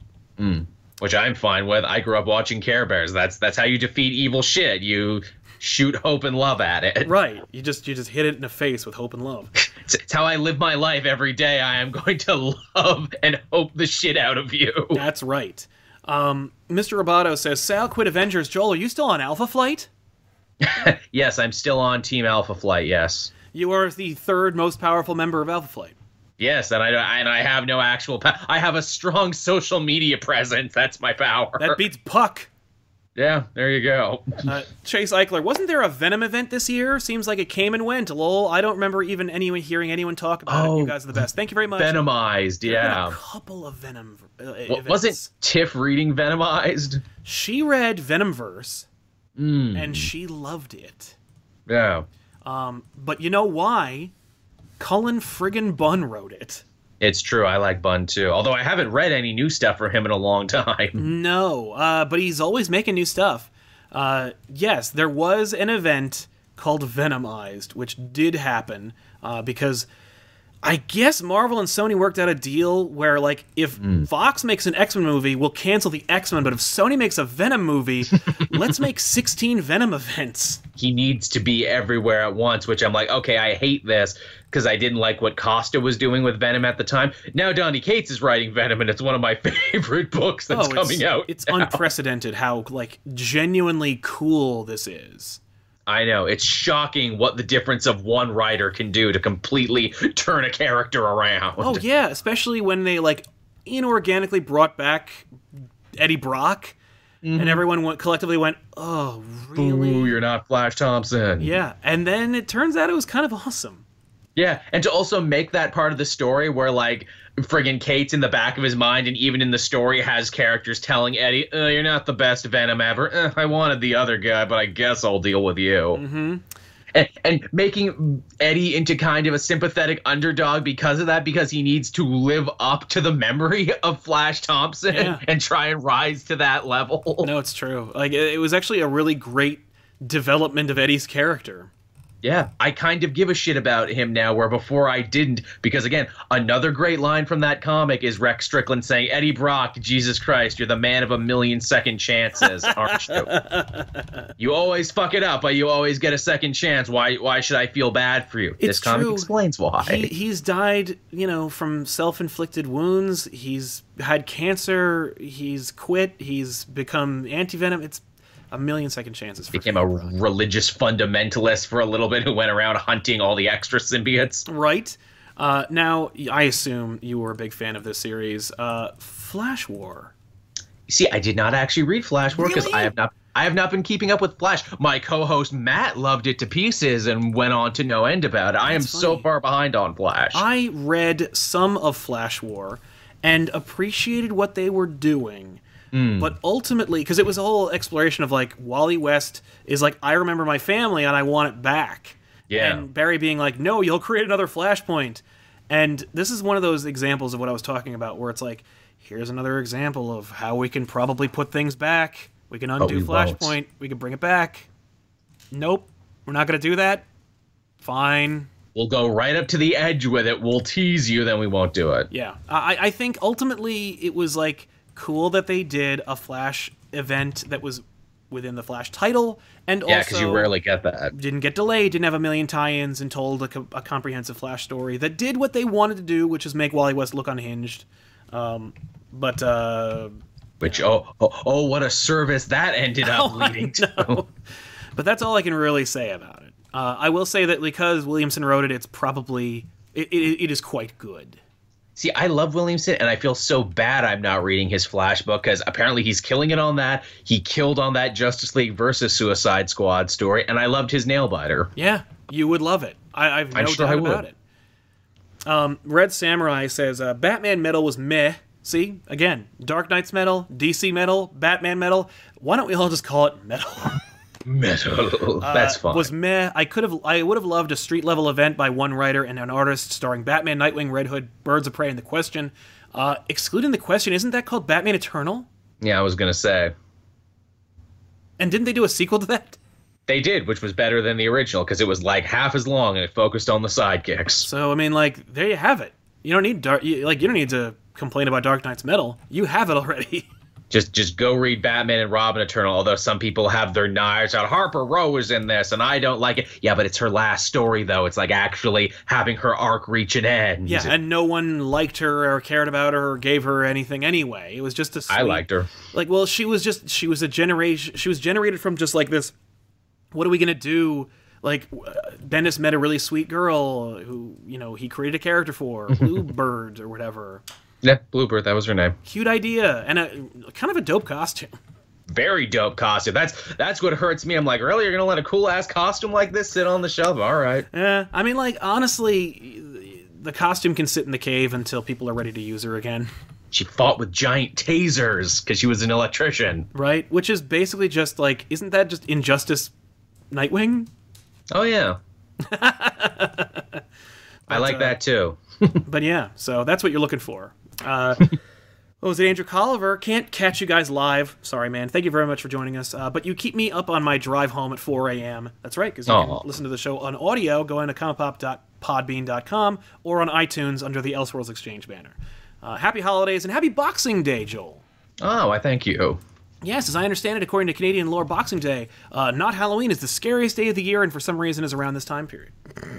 Speaker 3: Which I'm fine with. I grew up watching Care Bears. That's that's how you defeat evil shit. You shoot hope and love at it.
Speaker 2: Right. You just you just hit it in the face with hope and love.
Speaker 3: It's, it's how I live my life every day. I am going to love and hope the shit out of you.
Speaker 2: That's right. Um, Mr. Roboto says, Sal quit Avengers. Joel, are you still on Alpha Flight?
Speaker 3: yes, I'm still on Team Alpha Flight. Yes.
Speaker 2: You are the third most powerful member of Alpha Flight.
Speaker 3: Yes, and I and I have no actual. Pa- I have a strong social media presence. That's my power.
Speaker 2: That beats Puck.
Speaker 3: Yeah, there you go.
Speaker 2: Uh, Chase Eichler, wasn't there a Venom event this year? Seems like it came and went. Lol, I don't remember even anyone hearing anyone talk about it.
Speaker 3: Oh,
Speaker 2: You guys are the best. Thank you very much.
Speaker 3: Venomized.
Speaker 2: There have been
Speaker 3: Yeah.
Speaker 2: a couple of Venom uh, events.
Speaker 3: wasn't Tiff reading Venomized?
Speaker 2: She read Venomverse
Speaker 3: Mm.
Speaker 2: and she loved it.
Speaker 3: Yeah.
Speaker 2: Um, But you know why? Cullen friggin' Bunn wrote it.
Speaker 3: It's true. I like Bunn too. Although I haven't read any new stuff from him in a long time.
Speaker 2: No, uh, but he's always making new stuff. Uh, yes, there was an event called Venomized, which did happen uh, because I guess Marvel and Sony worked out a deal where, like, if hmm. Fox makes an X Men movie, we'll cancel the X Men, but if Sony makes a Venom movie, let's make 16 Venom events.
Speaker 3: He needs to be everywhere at once, which I'm like, okay, I hate this because I didn't like what Costa was doing with Venom at the time. Now Donny Cates is writing Venom, and it's one of my favorite books that's
Speaker 2: Oh,
Speaker 3: coming
Speaker 2: it's,
Speaker 3: out.
Speaker 2: It's
Speaker 3: now.
Speaker 2: unprecedented how, like, genuinely cool this is.
Speaker 3: I know. It's shocking what the difference of one writer can do to completely turn a character around.
Speaker 2: Oh yeah, especially when they like inorganically brought back Eddie Brock, and mm-hmm. everyone went, collectively went, "Oh, really?"
Speaker 3: Ooh, you're not Flash Thompson.
Speaker 2: yeah, and then it turns out it was kind of awesome.
Speaker 3: Yeah, and to also make that part of the story where like friggin' Kate's in the back of his mind, and even in the story has characters telling Eddie, uh, "You're not the best Venom ever. Uh, I wanted the other guy, but I guess I'll deal with you." Mm-hmm. And, and making Eddie into kind of a sympathetic underdog because of that, because he needs to live up to the memory of Flash Thompson
Speaker 2: Yeah.
Speaker 3: and try and rise to that level.
Speaker 2: No, it's true. Like it was actually a really great development of Eddie's character.
Speaker 3: Yeah, I kind of give a shit about him now, where before I didn't. Because again, another great line from that comic is Rex Strickland saying, Eddie Brock, Jesus Christ, you're the man of a million second chances, aren't you? you always fuck it up, but you always get a second chance. Why why should I feel bad for you?
Speaker 2: It's
Speaker 3: this comic
Speaker 2: true.
Speaker 3: explains why.
Speaker 2: He, he's died, you know, from self-inflicted wounds. He's had cancer. He's quit. He's become anti-venom. It's a million second chances. For
Speaker 3: Became a religious fundamentalist for a little bit who went around hunting all the extra symbiotes.
Speaker 2: right. Uh, now, I assume you were a big fan of this series. Uh, Flash War.
Speaker 3: See, I did not actually read Flash War because
Speaker 2: Really?
Speaker 3: I have not. I have not been keeping up with Flash. My co-host Matt loved it to pieces and went on to no end about it. I am
Speaker 2: That's
Speaker 3: so far behind on Flash.
Speaker 2: I read some of Flash War and appreciated what they were doing.
Speaker 3: Hmm.
Speaker 2: But ultimately, because it was a whole exploration of like Wally West is like, I remember my family and I want it back.
Speaker 3: Yeah.
Speaker 2: And Barry being like, no, you'll create another Flashpoint. And this is one of those examples of what I was talking about, where it's like, here's another example of how we can probably put things back We can undo
Speaker 3: we won't.
Speaker 2: Flashpoint. We can bring it back. Nope, we're not gonna do that. Fine.
Speaker 3: We'll go right up to the edge with it. We'll tease you, then we won't do it.
Speaker 2: Yeah, I, I think ultimately it was like cool that they did a Flash event that was within the Flash title, and
Speaker 3: Yeah, because you rarely get that.
Speaker 2: didn't get delayed, didn't have a million tie-ins, and told a, co- a comprehensive Flash story that did what they wanted to do, which is make Wally West look unhinged. Um, but uh,
Speaker 3: Which oh oh, oh what a service that ended up
Speaker 2: Oh,
Speaker 3: leading to.
Speaker 2: but that's all I can really say about it. Uh, I will say that because Williamson wrote it, it's probably it, it, it is quite good.
Speaker 3: See, I love Williamson, and I feel so bad I'm not reading his Flash book because apparently he's killing it on that. He killed on that Justice League versus Suicide Squad story, and I loved his Nailbiter.
Speaker 2: Yeah, you would love it. I, I've no
Speaker 3: I'm sure
Speaker 2: doubt
Speaker 3: I would.
Speaker 2: about it. Um, Red Samurai says uh, Batman metal was meh. See, again, Dark Nights metal, DC metal, Batman metal. Why don't we all just call it metal?
Speaker 3: Metal. That's fine.
Speaker 2: Uh, Was meh. I could have. I would have loved a street level event by one writer and an artist starring Batman, Nightwing, Red Hood, Birds of Prey, and the Question. Uh, excluding the Question, isn't that called Batman Eternal?
Speaker 3: yeah, I was gonna say
Speaker 2: And didn't they do a sequel to that?
Speaker 3: they did, which was better than the original because it was like half as long and it focused on the sidekicks.
Speaker 2: So I mean, like, there you have it. You don't need dark. You, like, you don't need to complain about Dark Nights metal. You have it already.
Speaker 3: Just just go read Batman and Robin Eternal. Although some people have their knives out. Harper Row is in this, and I don't like it. Yeah, but it's her last story though. It's like actually having her arc reach an end.
Speaker 2: yeah, and no one liked her or cared about her or gave her anything anyway. It was just a. Sweet,
Speaker 3: I liked her.
Speaker 2: Like, well, she was just she was a generation. She was generated from just like this. What are we gonna do? Like, uh, Bendis met a really sweet girl who you know he created a character for Bluebird or whatever.
Speaker 3: Yeah, Bluebird. That was her name.
Speaker 2: Cute idea and a kind of a dope costume.
Speaker 3: Very dope costume. That's that's what hurts me. I'm like, really? You're gonna let a cool ass costume like this sit on the shelf? All right.
Speaker 2: Yeah, I mean, like honestly, the costume can sit in the cave until people are ready to use her again,
Speaker 3: She fought with giant tasers because she was an electrician.
Speaker 2: right? Which is basically just like, isn't that just Injustice, Nightwing?
Speaker 3: Oh yeah. I like
Speaker 2: uh,
Speaker 3: that too.
Speaker 2: But yeah, so that's what you're looking for. Uh, what was it, Andrew Colliver? Can't catch you guys live. Sorry, man. Thank you very much for joining us. Uh, but you keep me up on my drive home at 4 a.m. That's right, because you
Speaker 3: Aw.
Speaker 2: can listen to the show on audio. Go into compop.podbean.com or on iTunes under the Elseworlds Exchange banner. Uh, happy holidays and happy Boxing Day, Joel.
Speaker 3: Oh, I thank you.
Speaker 2: Yes, as I understand it, according to Canadian lore, Boxing Day, uh, not Halloween, is the scariest day of the year, and for some reason is around this time period.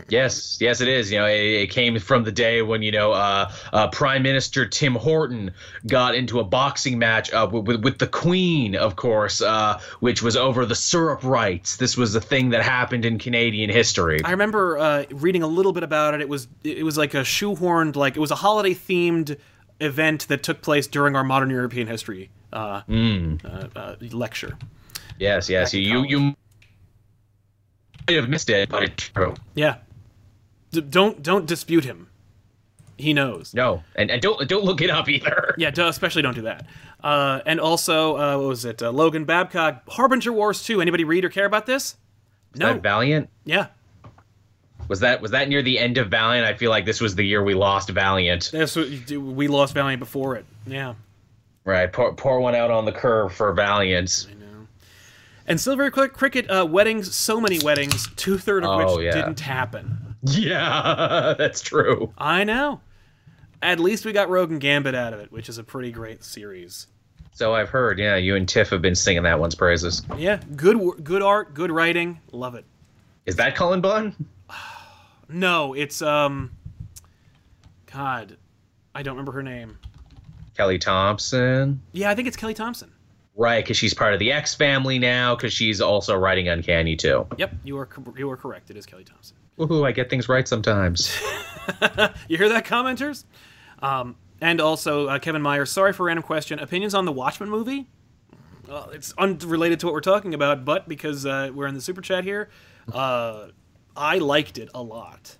Speaker 3: Yes, yes, it is. You know, it, it came from the day when you know uh, uh, Prime Minister Tim Horton got into a boxing match uh, with, with, with the Queen, of course, uh, which was over the syrup rights. This was a thing that happened in Canadian history.
Speaker 2: I remember uh, reading a little bit about it. It was it was like a shoehorned, like it was a holiday themed event that took place during our modern European history uh, uh, uh, lecture.
Speaker 3: yes, yes.
Speaker 2: in
Speaker 3: You you might have missed it, but it's true.
Speaker 2: Yeah, D- don't don't dispute him. He knows.
Speaker 3: No, and, and don't don't look it up either.
Speaker 2: Yeah, do- especially don't do that. Uh, and also, uh, what was it? Uh, Logan Babcock, Harbinger Wars 2. Anybody read or care about this? No.
Speaker 3: That Valiant
Speaker 2: yeah.
Speaker 3: Was that was that near the end of Valiant? I feel like this was the year we lost Valiant.
Speaker 2: That's what. We lost Valiant before it. Yeah.
Speaker 3: Right, pour, pour one out on the curve for Valiant. I know.
Speaker 2: And Silver Cri- Cricket uh, weddings, so many weddings, two thirds of
Speaker 3: Oh,
Speaker 2: which
Speaker 3: yeah.
Speaker 2: didn't happen.
Speaker 3: Yeah, that's true.
Speaker 2: I know. At least we got Rogue and Gambit out of it, which is a pretty great series.
Speaker 3: So I've heard. Yeah, you and Tiff have been singing that one's praises.
Speaker 2: Yeah, good good art, good writing, love it.
Speaker 3: Is that Cullen Bunn?
Speaker 2: No, it's um, God, I don't remember her name.
Speaker 3: Kelly Thompson?
Speaker 2: Yeah, I think it's Kelly Thompson.
Speaker 3: Right, because she's part of the X family now. Because she's also writing Uncanny too.
Speaker 2: Yep, you are you are correct. It is Kelly Thompson.
Speaker 3: Woohoo! I get things right sometimes.
Speaker 2: You hear that, commenters? Um, and also uh, Kevin Meyer. Sorry for a random question. Opinions on the Watchmen movie? Well, it's unrelated to what we're talking about, but because uh, we're in the super chat here, uh, I liked it a lot.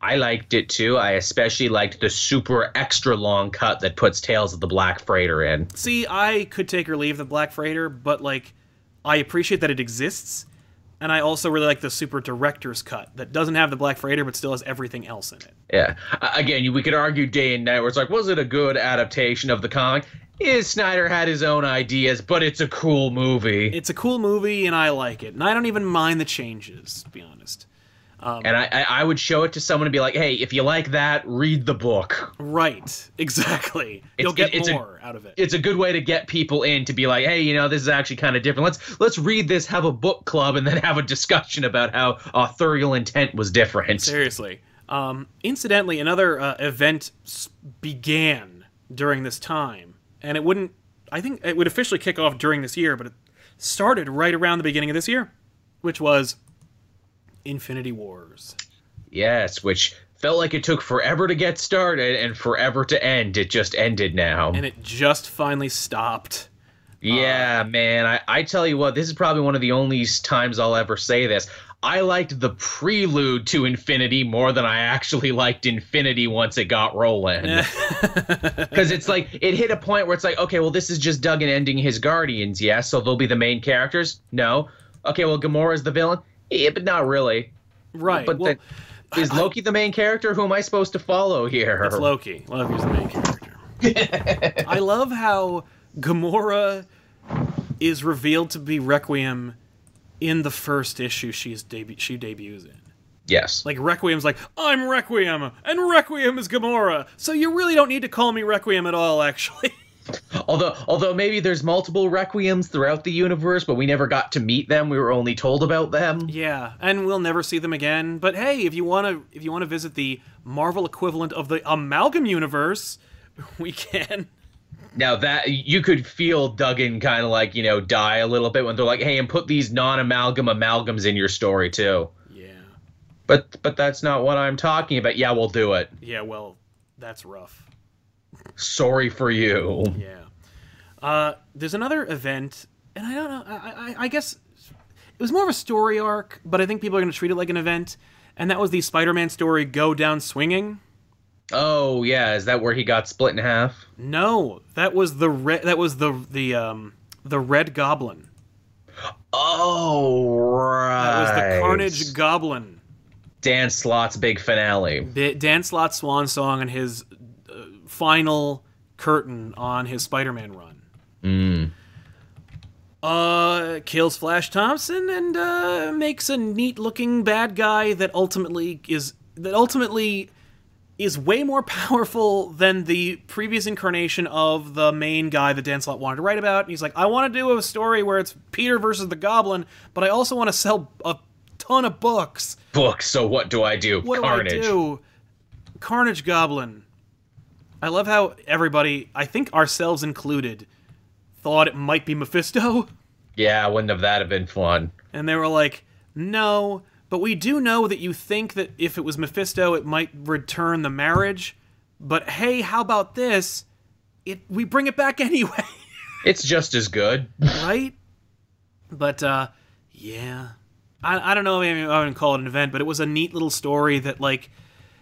Speaker 3: I liked it too. I especially liked the super extra long cut that puts Tales of the Black Freighter in.
Speaker 2: See, I could take or leave the Black Freighter, but like, I appreciate that it exists, and I also really like the super director's cut that doesn't have the Black Freighter but still has everything else in it.
Speaker 3: Yeah. Uh, again, we could argue day and night where it's like, was it a good adaptation of the comic? Is Snyder had his own ideas, but it's a cool movie.
Speaker 2: It's a cool movie, and I like it, and I don't even mind the changes. To be honest,
Speaker 3: and I, I, I would show it to someone and be like, "Hey, if you like that, read the book."
Speaker 2: right? Exactly. You'll
Speaker 3: It's-
Speaker 2: get
Speaker 3: it's a-
Speaker 2: more out of it.
Speaker 3: It's a good way to get people in to be like, "Hey, you know, this is actually kind of different. Let's let's read this, have a book club, and then have a discussion about how authorial intent was different."
Speaker 2: Seriously. Um, incidentally, another uh, event began during this time, and it wouldn't. I think it would officially kick off during this year, but it started right around the beginning of this year, which was Infinity Wars.
Speaker 3: Yes, which felt like it took forever to get started and forever to end. It just ended now.
Speaker 2: And it just finally stopped.
Speaker 3: Yeah, uh, man. I, I tell you what, this is probably one of the only times I'll ever say this. I liked the prelude to Infinity more than I actually liked Infinity once it got rolling. Because it's like, it hit a point where it's like, okay, well, this is just Duggan ending his Guardians, yeah? So they'll be the main characters? No. Okay, well, Gamora's the villain? Yeah, but not really.
Speaker 2: Right.
Speaker 3: But
Speaker 2: well,
Speaker 3: then, is Loki the main character? Who am I supposed to follow here?
Speaker 2: it's Loki. Loki's the main character. I love how Gamora is revealed to be Requiem in the first issue she's debu- she debuts in.
Speaker 3: Yes.
Speaker 2: Like Requiem's like, I'm Requiem, and Requiem is Gamora. So you really don't need to call me Requiem at all, actually.
Speaker 3: Although, although maybe there's multiple requiems throughout the universe, but we never got to meet them. We were only told about them.
Speaker 2: yeah, and we'll never see them again. But hey, if you wanna if you wanna visit the Marvel equivalent of the Amalgam universe, we can.
Speaker 3: Now that you could feel Duggan kind of like you know die a little bit when they're like, "Hey, and put these non-amalgam amalgams in your story too."
Speaker 2: Yeah.
Speaker 3: But but that's not what I'm talking about. Yeah, we'll do it.
Speaker 2: Yeah, well, that's rough.
Speaker 3: Sorry for you.
Speaker 2: Yeah. Uh, there's another event, and I don't know. I, I, I guess it was more of a story arc, but I think people are going to treat it like an event. And that was the Spider-Man story "Go Down Swinging."
Speaker 3: Oh yeah, is that where he got split in half?
Speaker 2: No, that was the re- that was the the um the Red Goblin.
Speaker 3: Oh right.
Speaker 2: That was the Carnage Goblin.
Speaker 3: Dan Slott's big finale.
Speaker 2: Da- Dan Slott's swan song and his final curtain on his Spider-Man run.
Speaker 3: Mm.
Speaker 2: uh, kills Flash Thompson and uh, makes a neat-looking bad guy that ultimately is that ultimately is way more powerful than the previous incarnation of the main guy that Dan Slott wanted to write about. And he's like, I want to do a story where it's Peter versus the Goblin, but I also want to sell a ton of books.
Speaker 3: Books. So what do I do?
Speaker 2: What
Speaker 3: Carnage.
Speaker 2: do I do? Carnage Goblin. I love how everybody, I think ourselves included, thought it might be Mephisto.
Speaker 3: Yeah, wouldn't have that have been fun?
Speaker 2: And they were like, no, but we do know that you think that if it was Mephisto, it might return the marriage. But hey, how about this? It we bring it back anyway,
Speaker 3: It's just as good.
Speaker 2: right? But uh, yeah, I, I don't know if I wouldn't call it an event, but it was a neat little story that like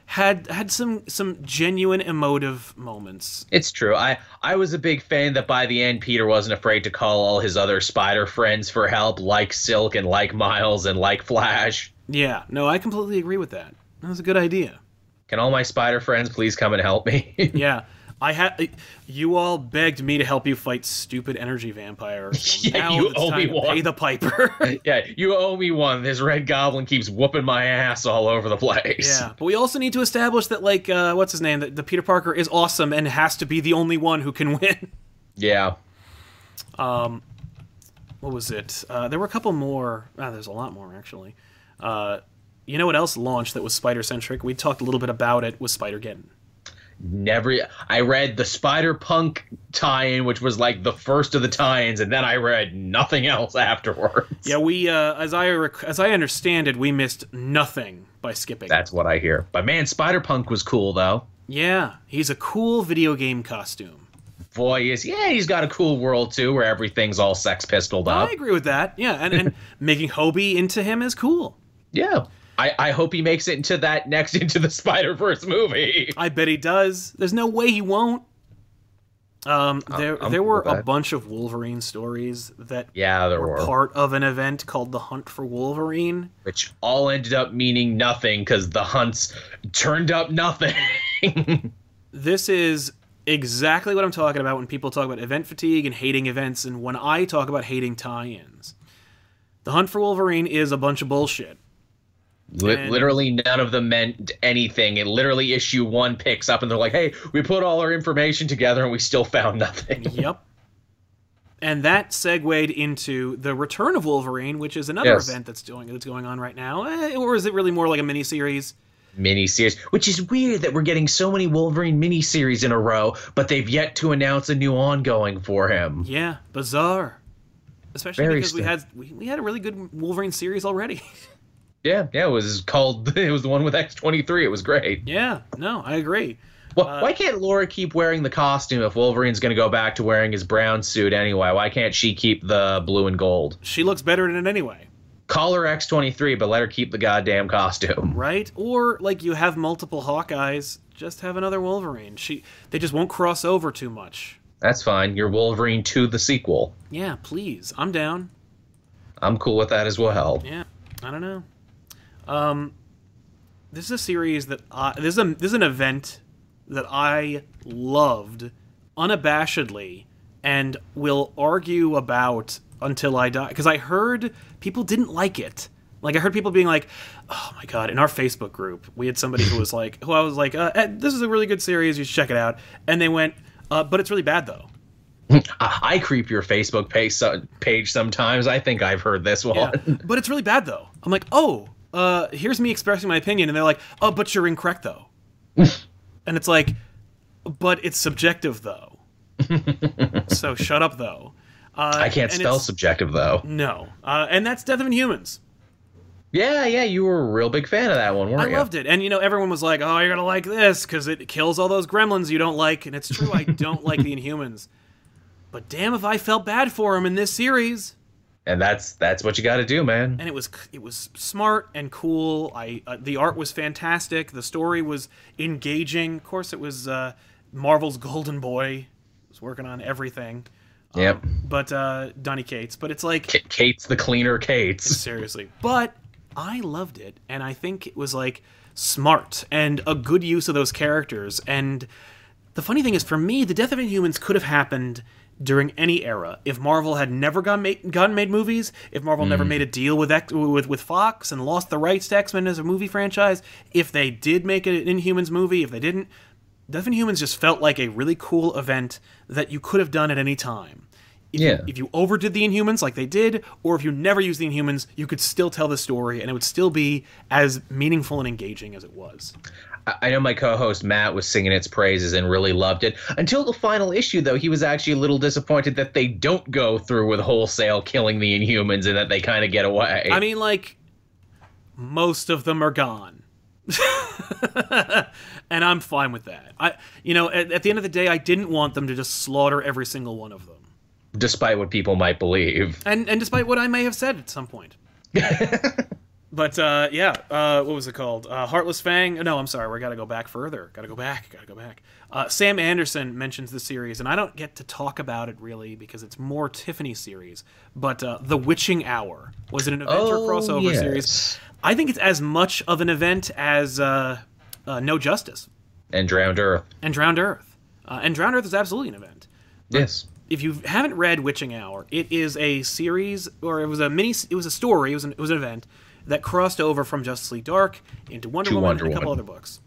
Speaker 2: had had some some genuine emotive moments.
Speaker 3: It's true. I I was a big fan that by the end Peter wasn't afraid to call all his other spider friends for help, like Silk and like Miles and like Flash.
Speaker 2: Yeah, no, I completely agree with that. That was a good idea.
Speaker 3: Can all my spider friends please come and help me?
Speaker 2: Yeah. I had you all begged me to help you fight stupid energy vampires.
Speaker 3: Yeah,
Speaker 2: now
Speaker 3: you owe me one.
Speaker 2: Pay the piper.
Speaker 3: yeah, you owe me one. This red goblin keeps whooping my ass all over the place.
Speaker 2: yeah, but we also need to establish that, like, uh, what's his name? That the Peter Parker is awesome and has to be the only one who can win.
Speaker 3: Yeah.
Speaker 2: Um, what was it? Uh, there were a couple more. Ah, there's a lot more actually. Uh, you know what else launched that was spider centric? We talked a little bit about it. Was Spider Geddon?
Speaker 3: Never. I read the Spider Punk tie-in, which was like the first of the tie-ins, and then I read nothing else afterwards.
Speaker 2: Yeah, we uh, as I rec- as I understand it, we missed nothing by skipping.
Speaker 3: That's what I hear. But man, Spider Punk was cool though.
Speaker 2: Yeah, he's a cool video game costume.
Speaker 3: Boy, is yeah, he's got a cool world too, where everything's all sex pistoled up.
Speaker 2: I agree with that. Yeah, and, and making Hobie into him is cool.
Speaker 3: Yeah. I, I hope he makes it into that next Into the Spider Verse movie.
Speaker 2: I bet he does. There's no way he won't. Um, there
Speaker 3: I'm
Speaker 2: there were a bunch of Wolverine stories that
Speaker 3: Yeah, there
Speaker 2: were
Speaker 3: were.
Speaker 2: part of an event called the Hunt for Wolverine.
Speaker 3: Which all ended up meaning nothing because the hunts turned up nothing.
Speaker 2: This is exactly what I'm talking about when people talk about event fatigue and hating events, and when I talk about hating tie-ins. The Hunt for Wolverine is a bunch of bullshit. And-
Speaker 3: literally none of them meant anything. It literally issue one picks up and they're like, "Hey, we put all our information together and we still found nothing."
Speaker 2: Yep. And that segued into the Return of Wolverine, which is another
Speaker 3: Yes.
Speaker 2: event that's doing that's going on right now. Eh, or is it really more like a miniseries?
Speaker 3: miniseries, which is weird that we're getting so many Wolverine miniseries in a row, but they've yet to announce a new ongoing for him.
Speaker 2: Yeah, bizarre. Especially
Speaker 3: Very
Speaker 2: because we had we, we had a really good Wolverine series already.
Speaker 3: Yeah, yeah, it was called. It was the one with X twenty three. It was great.
Speaker 2: yeah, no, I agree.
Speaker 3: Well,
Speaker 2: Uh,
Speaker 3: why can't Laura keep wearing the costume if Wolverine's going to go back to wearing his brown suit anyway? Why can't she keep the blue and gold?
Speaker 2: She looks better in it anyway,
Speaker 3: Call her X twenty three, but let her keep the goddamn costume.
Speaker 2: right? Or like you have multiple Hawkeyes, just have another Wolverine. She they just won't cross over too much.
Speaker 3: That's fine. You're Wolverine to the sequel.
Speaker 2: Yeah, please. I'm down.
Speaker 3: I'm cool with that as well.
Speaker 2: Yeah, I don't know. Um, this is a series that I, this is a this is an event that I loved unabashedly and will argue about until I die because I heard people didn't like it. Like I heard people being like, "Oh my god!" In our Facebook group, we had somebody who was like, "Who I was like, uh, Ed, this is a really good series. You should check it out." And they went, uh, "But it's really bad though."
Speaker 3: I, I creep your Facebook page, so- page sometimes. I think I've heard this one.
Speaker 2: Yeah. but it's really bad though. I'm like, oh, uh, here's me expressing my opinion, and they're like, oh, but you're incorrect though. and it's like, but it's subjective though. so shut up though. Uh,
Speaker 3: I can't spell subjective though.
Speaker 2: No, uh, and that's Death of Inhumans.
Speaker 3: Yeah, yeah, you were a real big fan of that one, weren't
Speaker 2: I
Speaker 3: you?
Speaker 2: I loved it, and you know everyone was like, "Oh, you're gonna like this because it kills all those gremlins you don't like," and it's true. I don't like the Inhumans, but damn if I felt bad for them in this series.
Speaker 3: And that's that's what you got to do, man.
Speaker 2: and it was it was smart and cool. I uh, the art was fantastic. The story was engaging. Of course, it was uh, Marvel's Golden Boy was working on everything.
Speaker 3: Yep.
Speaker 2: But uh, Donny Cates. But it's like
Speaker 3: K- Kate's the cleaner Kate's.
Speaker 2: seriously. But I loved it, and I think it was like smart and a good use of those characters. And the funny thing is, for me, the Death of Inhumans could have happened during any era if Marvel had never gone made, gone made movies, if Marvel never mm. made a deal with X, with with Fox and lost the rights to X Men as a movie franchise, if they did make an Inhumans movie, if they didn't. Death of Inhumans just felt like a really cool event that you could have done at any time. If
Speaker 3: Yeah.
Speaker 2: You, if you overdid the Inhumans like they did, or if you never used the Inhumans, you could still tell the story and it would still be as meaningful and engaging as it was.
Speaker 3: I- know my co-host Matt was singing its praises and really loved it. Until the final issue, though, he was actually a little disappointed that they don't go through with wholesale killing the Inhumans and that they kind of get away.
Speaker 2: I mean, like, most of them are gone. and I'm fine with that. I, you know, at, at the end of the day, I didn't want them to just slaughter every single one of them.
Speaker 3: despite what people might believe.
Speaker 2: and and despite what I may have said at some point. but uh, yeah, uh, what was it called? Uh, Heartless Fang. No, I'm sorry. We got to go back further. Got to go back. Got to go back. Uh, Sam Anderson mentions the series, and I don't get to talk about it really because it's more Tiffany series. But uh, The Witching Hour was it an event or
Speaker 3: Oh,
Speaker 2: crossover
Speaker 3: yes.
Speaker 2: series? I think it's as much of an event as uh, uh, No Justice
Speaker 3: And Drowned Earth.
Speaker 2: and Drowned Earth. Uh, and Drowned Earth is absolutely an event
Speaker 3: Yes.
Speaker 2: if you haven't read Witching Hour, it is a series, or it was a mini, it was a story, it was an, it was an event that crossed over from Justice League Dark into Wonder
Speaker 3: To
Speaker 2: Woman
Speaker 3: Wonder
Speaker 2: and a couple
Speaker 3: Woman.
Speaker 2: other books.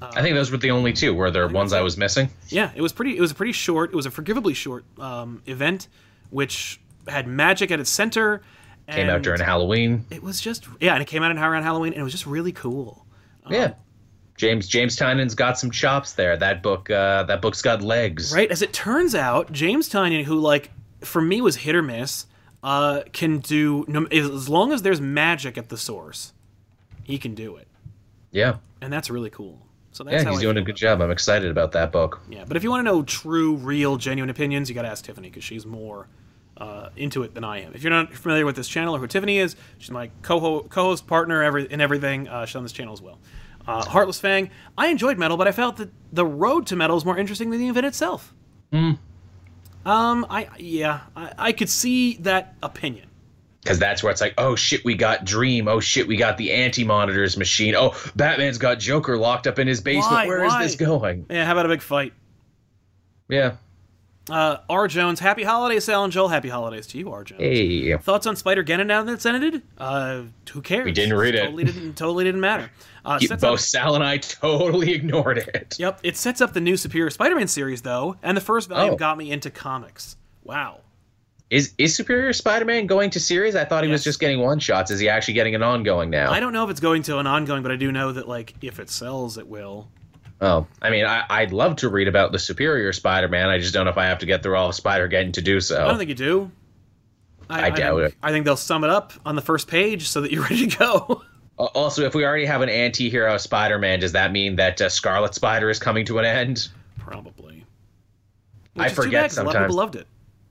Speaker 3: I think those were the only two. Were there ones I was missing?
Speaker 2: Yeah, it was pretty. It was a pretty short. It was a forgivably short um, event, which had magic at its center.
Speaker 3: Came out during Halloween.
Speaker 2: It was just yeah, and it came out in around Halloween, and it was just really cool.
Speaker 3: yeah. James James Tynion's got some chops there. That book uh, that book's got legs.
Speaker 2: Right? As it turns out, James Tynion, who like for me was hit or miss, uh, can do no, as long as there's magic at the source, he can do it,
Speaker 3: Yeah.
Speaker 2: and that's really cool. So that's
Speaker 3: Yeah,
Speaker 2: how
Speaker 3: he's
Speaker 2: I
Speaker 3: doing a good job. I'm excited about that book.
Speaker 2: Yeah, but if you want to know true, real, genuine opinions, you got to ask Tiffany because she's more uh, into it than I am. If you're not familiar with this channel or who Tiffany is, she's my co co-host partner every, in everything. Uh, she's on this channel as well. Uh, Heartless Fang. I enjoyed metal, but I felt that the road to metal is more interesting than the event itself. Um, I yeah, I, I could see that opinion.
Speaker 3: Because that's where it's like, oh shit, we got Dream. Oh shit, we got the anti monitors machine. Oh, Batman's got Joker locked up in his basement.
Speaker 2: Why?
Speaker 3: Where is
Speaker 2: Why?
Speaker 3: this going?
Speaker 2: Yeah, how about a big fight?
Speaker 3: Yeah.
Speaker 2: Uh, R. Jones, happy holidays, Sal and Joel. Happy holidays to you, R. Jones.
Speaker 3: Hey.
Speaker 2: Thoughts on Spider Geddon now that it's ended? Uh, who cares?
Speaker 3: We didn't read it.
Speaker 2: Totally didn't. Totally didn't matter. Uh,
Speaker 3: You- Both
Speaker 2: up,
Speaker 3: Sal and I totally ignored it.
Speaker 2: yep, it sets up the new Superior Spider-Man series though, and the first volume
Speaker 3: Oh.
Speaker 2: got me into comics. Wow.
Speaker 3: Is is Superior Spider-Man going to series? I thought he was just getting one shots. Is he actually getting an ongoing now?
Speaker 2: I don't know if it's going to an ongoing, but I do know that like if it sells, it will.
Speaker 3: Oh, I mean, I, I'd love to read about the Superior Spider-Man. I just don't know if I have to get through all of Spider-Geddon to do so.
Speaker 2: I don't think you do.
Speaker 3: I doubt
Speaker 2: think,
Speaker 3: it.
Speaker 2: I think they'll sum it up on the first page so that you're ready to go.
Speaker 3: Al- Also, if we already have an anti-hero Spider-Man, does that mean that uh, Scarlet Spider is coming to an end?
Speaker 2: Probably.
Speaker 3: I
Speaker 2: Which too
Speaker 3: forget
Speaker 2: bad, 'cause A lot of
Speaker 3: sometimes.
Speaker 2: people loved it.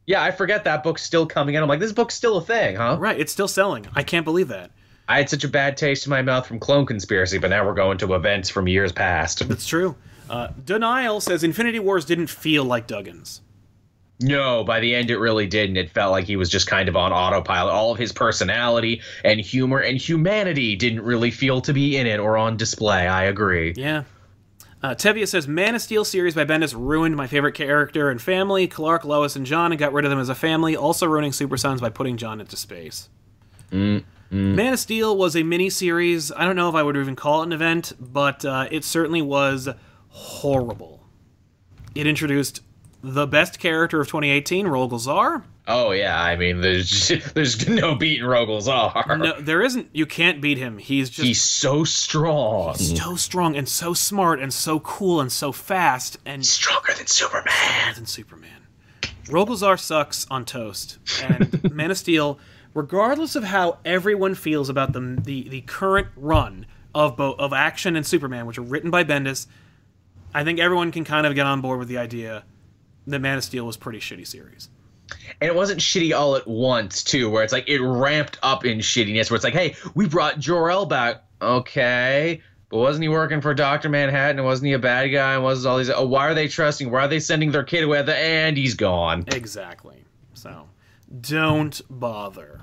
Speaker 3: Yeah, I forget that book's still coming out. I'm like, this book's still a thing, huh?
Speaker 2: Right, it's still selling. I can't believe that.
Speaker 3: I had such a bad taste in my mouth from Clone Conspiracy, but now we're going to events from years past.
Speaker 2: That's true. Uh, Denial says Infinity Wars didn't feel like Duggan's.
Speaker 3: No, by the end it really didn't. It felt like he was just kind of on autopilot. All of his personality and humor and humanity didn't really feel to be in it or on display. I agree.
Speaker 2: Yeah. Uh, Tevia says Man of Steel series by Bendis ruined my favorite character and family, Clark, Lois, and Jon, and got rid of them as a family, also ruining Super Sons by putting Jon into space. Man of Steel was a mini series. I don't know if I would even call it an event, but uh, it certainly was horrible. It introduced the best character of 2018, Rogol Zaar.
Speaker 3: Oh yeah, I mean, there's there's no beating Rogol Zaar.
Speaker 2: No, there isn't. You can't beat him. He's just
Speaker 3: He's so strong.
Speaker 2: he's so strong and so smart and so cool and so fast and
Speaker 3: Stronger than Superman.
Speaker 2: better than Superman. Rogol Zaar sucks on toast, and Man of Steel, regardless of how everyone feels about the the, the current run of both of Action and Superman, which are written by Bendis, I think everyone can kind of get on board with the idea that Man of Steel was pretty shitty series.
Speaker 3: And it wasn't shitty all at once, too, where it's like it ramped up in shittiness, where it's like, hey, we brought Jor-El back. Okay. But wasn't he working for Dr. Manhattan? And wasn't he a bad guy? And was all these. Oh, why are they trusting? Why are they sending their kid away? at the And he's gone.
Speaker 2: Exactly. So, don't bother.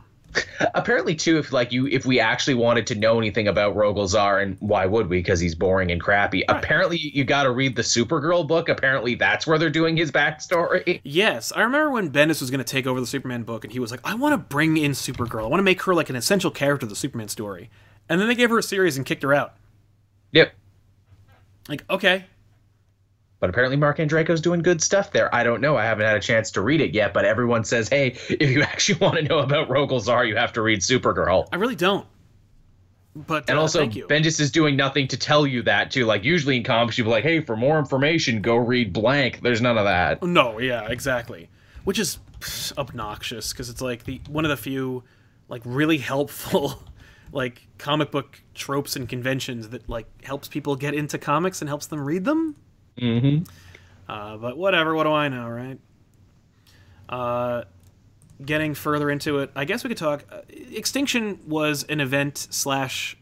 Speaker 3: Apparently, too, if like you, if we actually wanted to know anything about Rogol Zaar, and why would we? Because he's boring and crappy. Apparently, you got to read the Supergirl book. Apparently, that's where they're doing his backstory.
Speaker 2: Yes, I remember when Bendis was going to take over the Superman book, and he was like, "I want to bring in Supergirl. I want to make her like an essential character of the Superman story." And then they gave her a series and kicked her out.
Speaker 3: Yep.
Speaker 2: Like, okay,
Speaker 3: But apparently, Marc Andreyko's doing good stuff there. I don't know. I haven't had a chance to read it yet, but everyone says, hey, if you actually want to know about Rogol Zaar, you have to read Supergirl.
Speaker 2: I really don't. But
Speaker 3: And
Speaker 2: uh,
Speaker 3: also. Bendis is doing nothing to tell you that, too. Like, usually in comics, you'll be like, hey, for more information, go read blank. There's none of that.
Speaker 2: no, yeah, exactly. Which is obnoxious because it's like the one of the few like really helpful like comic book tropes and conventions that like helps people get into comics and helps them read them.
Speaker 3: Mm-hmm.
Speaker 2: Uh, but whatever, what do I know, right? Uh, getting further into it, I guess we could talk. Uh, Extinction was an event slash.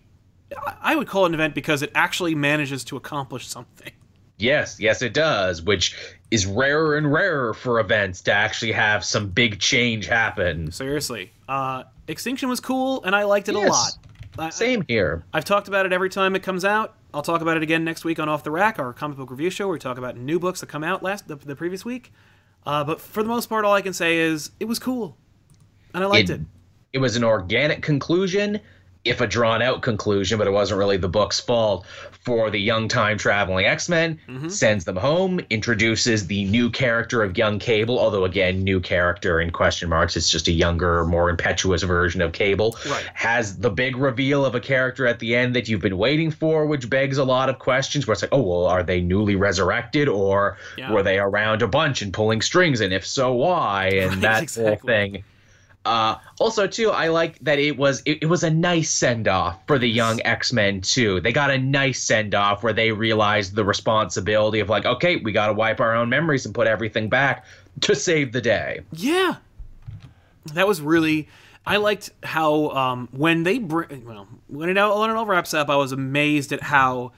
Speaker 2: I- I would call it an event because it actually manages to accomplish something.
Speaker 3: Yes, yes, it does, which is rarer and rarer for events to actually have some big change happen.
Speaker 2: Seriously, uh, Extinction was cool, and I liked it a lot. I,
Speaker 3: Same here.
Speaker 2: I've talked about it every time it comes out. I'll talk about it again next week on Off the Rack, our comic book review show, where we talk about new books that come out last the, the previous week. Uh, but for the most part, all I can say is it was cool, and I liked it.
Speaker 3: it was an organic conclusion if a drawn out conclusion but it wasn't really the book's fault for the young time traveling x-men
Speaker 2: Mm-hmm.
Speaker 3: sends them home introduces the new character of young cable although again new character in question marks it's just a younger more impetuous version of cable
Speaker 2: Right.
Speaker 3: has the big reveal of a character at the end that you've been waiting for which begs a lot of questions where it's like oh well are they newly resurrected or
Speaker 2: Yeah.
Speaker 3: were they around a bunch and pulling strings and if so why and
Speaker 2: Right,
Speaker 3: that whole thing uh, also, too, I like that it was it, it was a nice send off for the young X Men too. They got a nice send off where they realized the responsibility of like, okay, we got to wipe our own memories and put everything back to save the day.
Speaker 2: Yeah, that was really. I liked how um, when they bring well when it all when it all wraps up, I was amazed at how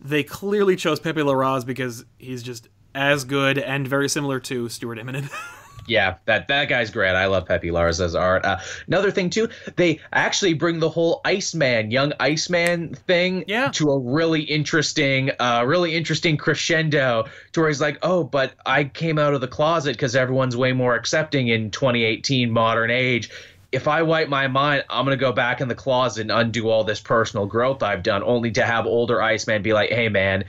Speaker 2: they clearly chose Pepe Larraz because he's just as good and very similar to Stuart Immonen.
Speaker 3: Yeah, that that guy's great. I love Pepe Larraz's art. Uh, another thing too, they actually bring the whole Iceman, young Iceman thing
Speaker 2: Yeah.
Speaker 3: to a really interesting, uh, really interesting crescendo. To where he's like, "Oh, but I came out of the closet because everyone's way more accepting in 2018 modern age." If I wipe my mind, I'm gonna go back in the closet and undo all this personal growth I've done, only to have older Iceman be like, "Hey, man,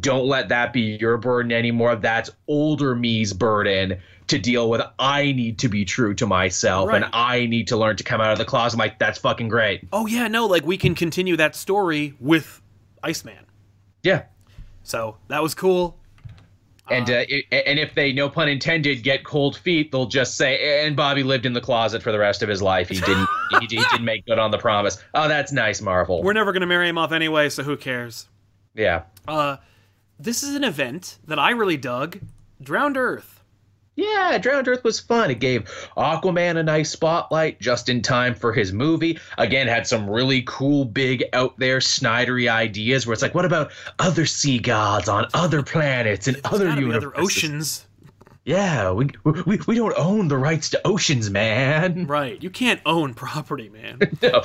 Speaker 3: don't let that be your burden anymore. That's older me's burden to deal with. I need to be true to myself and I need to learn to come out of the closet. I'm like, that's fucking great.
Speaker 2: Oh yeah, no, like we can continue that story with Iceman.
Speaker 3: Yeah.
Speaker 2: So that was cool.
Speaker 3: And uh, i and if they, no pun intended, get cold feet, they'll just say, and Bobby lived in the closet for the rest of his life. He didn't. he, he didn't make good on the promise. Oh, that's nice, Marvel.
Speaker 2: We're never gonna marry him off anyway, so who cares?
Speaker 3: yeah.
Speaker 2: Uh, this is an event that I really dug. Drowned Earth.
Speaker 3: Yeah, Drowned Earth was fun. It gave Aquaman a nice spotlight just in time for his movie. Again, had some really cool, big, out there, Snydery ideas where it's like, what about other sea gods on other planets and other universes?
Speaker 2: other oceans.
Speaker 3: Yeah, we, we we don't own the rights to oceans, man.
Speaker 2: Right. You can't own property, man.
Speaker 3: No.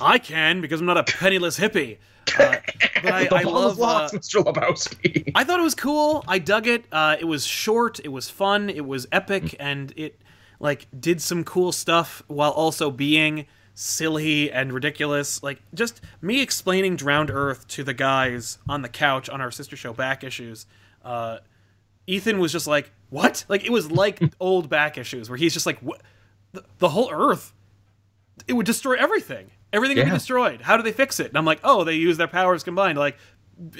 Speaker 2: I can because I'm not a penniless hippie. Uh, but I, I love. uh,
Speaker 3: Mr. Lebowski.
Speaker 2: I thought it was cool. I dug it. Uh, it was short. It was fun. It was epic, and it like did some cool stuff while also being silly and ridiculous. Like just me explaining Drowned Earth to the guys on the couch on our sister show Back Issues. Uh, Ethan was just like, "What?" Like it was like old Back Issues where he's just like, "What? The, the whole Earth? It would destroy everything. Everything would be destroyed. How do they fix it?" And I'm like, "Oh, they use their powers combined. Like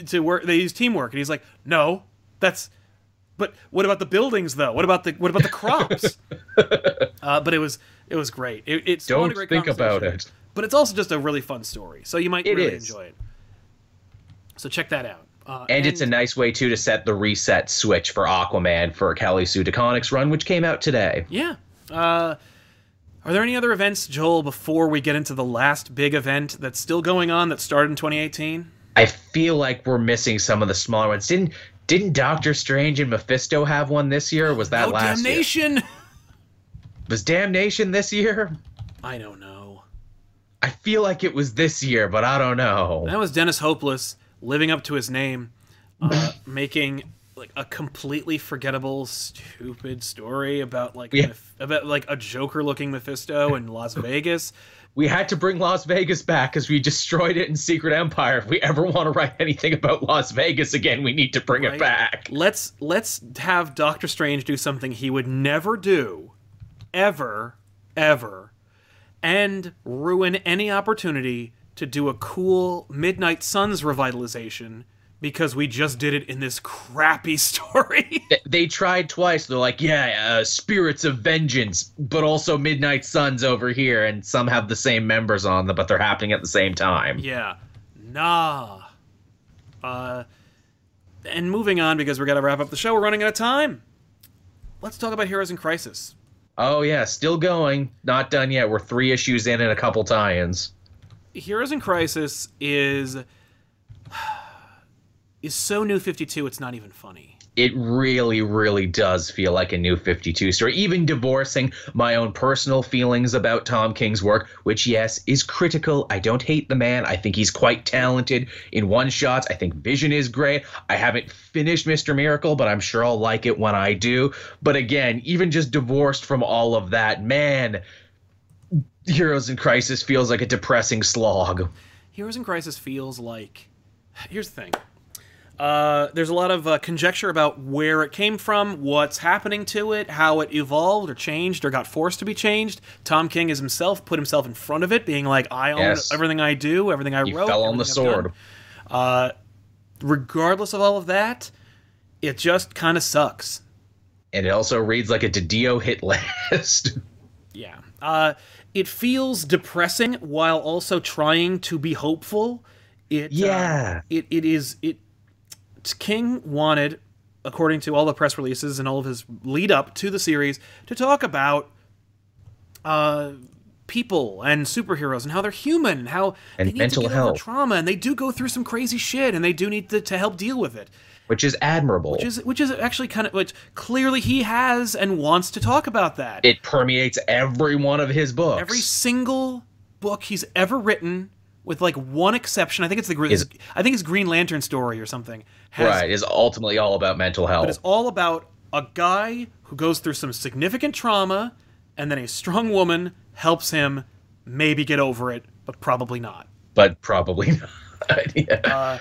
Speaker 2: to work. They use teamwork." And he's like, "No, that's." But what about the buildings though? What about the what about the crops? uh, but it was it was great. It, it spawned a
Speaker 3: Don't
Speaker 2: great
Speaker 3: think about it.
Speaker 2: But it's also just a really fun story, so you might
Speaker 3: It
Speaker 2: really
Speaker 3: is.
Speaker 2: enjoy it. So check that out. Uh,
Speaker 3: And it's a nice way too to set the reset switch for Aquaman for Kelly Sue DeConnick's run, which came out today.
Speaker 2: Yeah. Uh, are there any other events, Joel, before we get into the last big event that's still going on that started in 2018?
Speaker 3: I feel like we're missing some of the smaller ones. Didn't didn't Doctor Strange and Mephisto have one this year? Was that
Speaker 2: oh,
Speaker 3: last year?
Speaker 2: damnation!
Speaker 3: Was Damnation this year?
Speaker 2: I don't know.
Speaker 3: I feel like it was this year, but I don't know.
Speaker 2: That was Dennis Hopeless living up to his name, uh, making like a completely forgettable, stupid story about like
Speaker 3: Yeah.
Speaker 2: About like a Joker-looking Mephisto in Las Vegas.
Speaker 3: We had to bring Las Vegas back because we destroyed it in Secret Empire. If we ever want to write anything about Las Vegas again, we need to bring
Speaker 2: Right.
Speaker 3: it back.
Speaker 2: Let's let's have Doctor Strange do something he would never do, ever, ever, and ruin any opportunity to do a cool Midnight Suns revitalization because we just did it in this crappy story.
Speaker 3: They tried twice. They're like, yeah, uh, Spirits of Vengeance, but also Midnight Suns over here, and some have the same members on them, but they're happening at the same time.
Speaker 2: yeah, nah. Uh, and moving on because we got to wrap up the show. We're running out of time. Let's talk about Heroes in Crisis.
Speaker 3: Oh yeah, still going, not done yet. We're three issues in and a couple tie-ins.
Speaker 2: Heroes in Crisis is is so new 52 it's not even funny.
Speaker 3: It really, really does feel like a new 52 story. Even divorcing my own personal feelings about Tom King's work, which, yes, is critical. I don't hate the man. I think he's quite talented in one shots. I think Vision is great. I haven't finished Mr. Miracle, but I'm sure I'll like it when I do. But again, even just divorced from all of that, man, Heroes in Crisis feels like a depressing slog.
Speaker 2: Heroes in Crisis feels like here's the thing. Uh, there's a lot of uh, conjecture about where it came from, what's happening to it, how it evolved or changed or got forced to be changed. Tom King is himself put himself in front of it, being like, "I own
Speaker 3: Yes.
Speaker 2: everything I do, everything I
Speaker 3: He
Speaker 2: wrote."
Speaker 3: fell on the
Speaker 2: I've
Speaker 3: sword.
Speaker 2: Uh, regardless of all of that, it just kind of sucks.
Speaker 3: And it also reads like a Didio hit list.
Speaker 2: Yeah. Uh, it feels depressing while also trying to be hopeful. It uh,
Speaker 3: Yeah.
Speaker 2: it it is it. King wanted, according to all the press releases and all of his lead up to the series, to talk about uh, people and superheroes and how they're human and how
Speaker 3: And mental health.
Speaker 2: trauma and they do go through some crazy shit and they do need to, to help deal with it
Speaker 3: which is admirable.
Speaker 2: which is which is actually kind of which clearly he has and wants to talk about that
Speaker 3: it permeates every one of his books.
Speaker 2: every single book he's ever written with like one exception i think it's the green
Speaker 3: Is-
Speaker 2: i think it's green lantern story or something has,
Speaker 3: right is ultimately all about mental health.
Speaker 2: but it's all about a guy who goes through some significant trauma and then a strong woman helps him maybe get over it but probably not
Speaker 3: but probably not. yeah.
Speaker 2: Uh,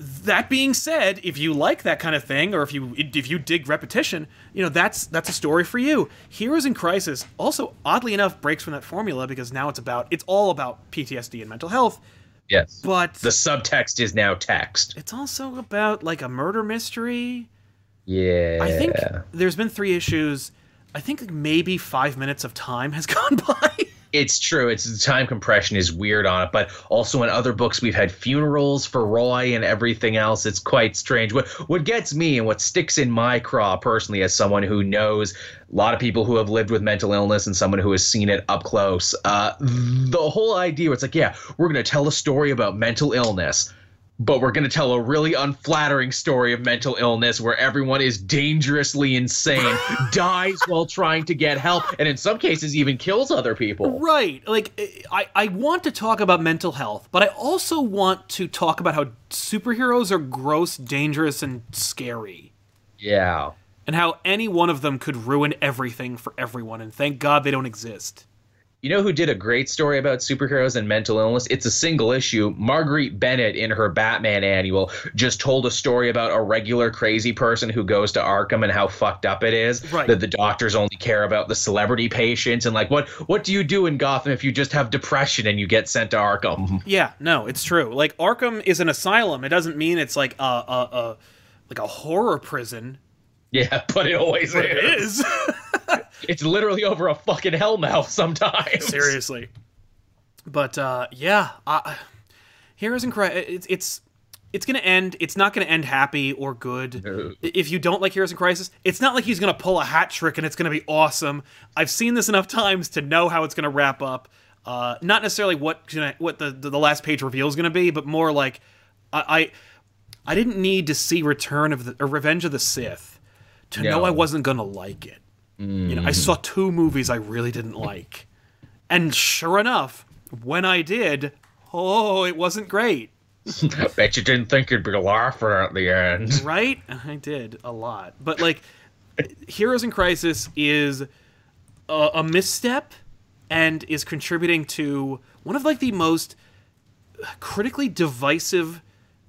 Speaker 2: that being said, if you like that kind of thing, or if you if you dig repetition, you know that's that's a story for you. Heroes in Crisis also, oddly enough, breaks from that formula because now it's about it's all about PTSD and mental health,
Speaker 3: yes.
Speaker 2: but
Speaker 3: the subtext is now text.
Speaker 2: it's also about like a murder mystery.
Speaker 3: Yeah.
Speaker 2: I think there's been three issues. I think like, maybe five minutes of time has gone by.
Speaker 3: It's true. It's the time compression is weird on it, but also in other books we've had funerals for Roy and everything else. It's quite strange. What what gets me and what sticks in my craw personally as someone who knows a lot of people who have lived with mental illness and someone who has seen it up close. Uh, the whole idea it's like, yeah, we're gonna tell a story about mental illness. But we're going to tell a really unflattering story of mental illness where everyone is dangerously insane, dies while trying to get help, and in some cases even kills other people.
Speaker 2: Right. Like I, I want to talk about mental health, but I also want to talk about how superheroes are gross, dangerous, and scary.
Speaker 3: Yeah.
Speaker 2: And how any one of them could ruin everything for everyone, and thank God they don't exist.
Speaker 3: You know who did a great story about superheroes and mental illness? It's a single issue. Marguerite Bennett, in her Batman annual, just told a story about a regular crazy person who goes to Arkham and how fucked up it is.
Speaker 2: Right.
Speaker 3: That the doctors only care about the celebrity patients and like what what do you do in Gotham if you just have depression and you get sent to Arkham?
Speaker 2: Yeah, no, it's true. Like Arkham is an asylum. It doesn't mean it's like a a, a like a horror prison.
Speaker 3: Yeah, but it always
Speaker 2: But it
Speaker 3: is.
Speaker 2: is.
Speaker 3: It's literally over a fucking hellmouth sometimes.
Speaker 2: Seriously. But uh, yeah, uh, Heroes in Crisis. It's it's it's gonna end. It's not gonna end happy or good.
Speaker 3: No.
Speaker 2: If you don't like Heroes in Crisis, it's not like he's gonna pull a hat trick and it's gonna be awesome. I've seen this enough times to know how it's gonna wrap up. Uh, not necessarily what gonna, what the, the last page reveal is gonna be, but more like I. I I didn't need to see Return of the Revenge of the Sith to know I wasn't gonna like it. You know, I saw mm. two movies I really didn't like. And sure enough, when I did, oh, it wasn't great,
Speaker 3: I bet you didn't think you'd be laughing at the end.
Speaker 2: right? I did a lot. But like Heroes in Crisis is a, a misstep and is contributing to one of like the most critically divisive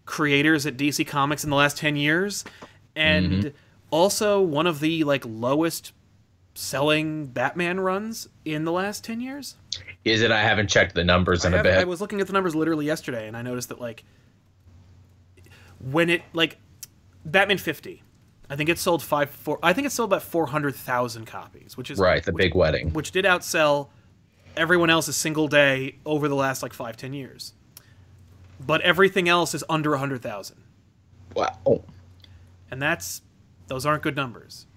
Speaker 2: creators at DC Comics in the last 10 years and mm-hmm. Also one of the like lowest selling Batman runs in the last 10 years.
Speaker 3: Is it? I haven't checked the numbers in
Speaker 2: I,
Speaker 3: a bit.
Speaker 2: I was looking at the numbers literally yesterday, and I noticed that like when it like Batman fifty, I think it sold five four. I think it sold about four hundred thousand copies, which is
Speaker 3: right, the
Speaker 2: which,
Speaker 3: big wedding.
Speaker 2: which did outsell everyone else a single day over the last like five ten years. But everything else is under hundred thousand,
Speaker 3: Wow.
Speaker 2: and that's those aren't good numbers.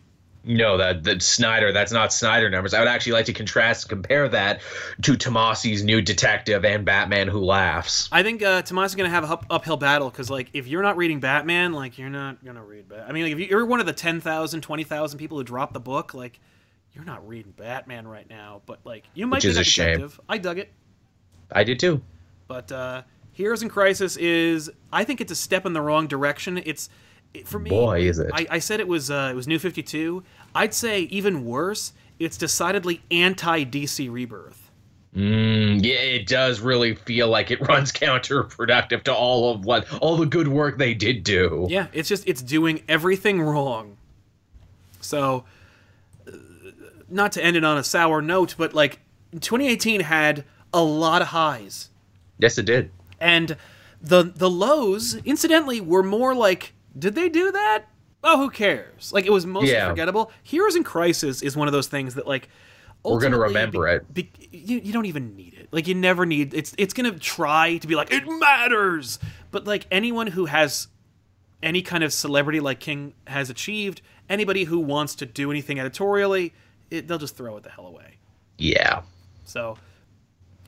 Speaker 3: No, that that Snyder. That's not Snyder numbers. I would actually like to contrast, compare that to Tomasi's new detective and Batman Who Laughs.
Speaker 2: I think uh, is gonna have a up- uphill battle because like if you're not reading Batman, like you're not gonna read. Bat- I mean, like, if you're one of the 10,000, 20,000 people who dropped the book, like you're not reading Batman right now. But like you might
Speaker 3: Which
Speaker 2: be
Speaker 3: is a shame.
Speaker 2: detective. I dug it,
Speaker 3: I did too.
Speaker 2: but uh, Heroes in Crisis is I think it's a step in the wrong direction. It's it, for me.
Speaker 3: Boy, is it.
Speaker 2: I, I said it was uh, it was New Fifty Two. I'd say even worse. It's decidedly anti DC Rebirth.
Speaker 3: Mm, yeah, it does really feel like it runs counterproductive to all of what all the good work they did do.
Speaker 2: Yeah, it's just it's doing everything wrong. So, uh, not to end it on a sour note, but like 2018 had a lot of highs,
Speaker 3: Yes, it did.
Speaker 2: and the the lows, incidentally, were more like, did they do that? Oh, who cares? Like it was mostly
Speaker 3: Yeah.
Speaker 2: forgettable. Heroes in Crisis is one of those things that like
Speaker 3: We're gonna remember it.
Speaker 2: be- you, you don't even need it. Like you never need it's it's gonna try to be like it matters, but like anyone who has any kind of celebrity like King has achieved, anybody who wants to do anything editorially, it, they'll just throw it the hell away.
Speaker 3: Yeah.
Speaker 2: So,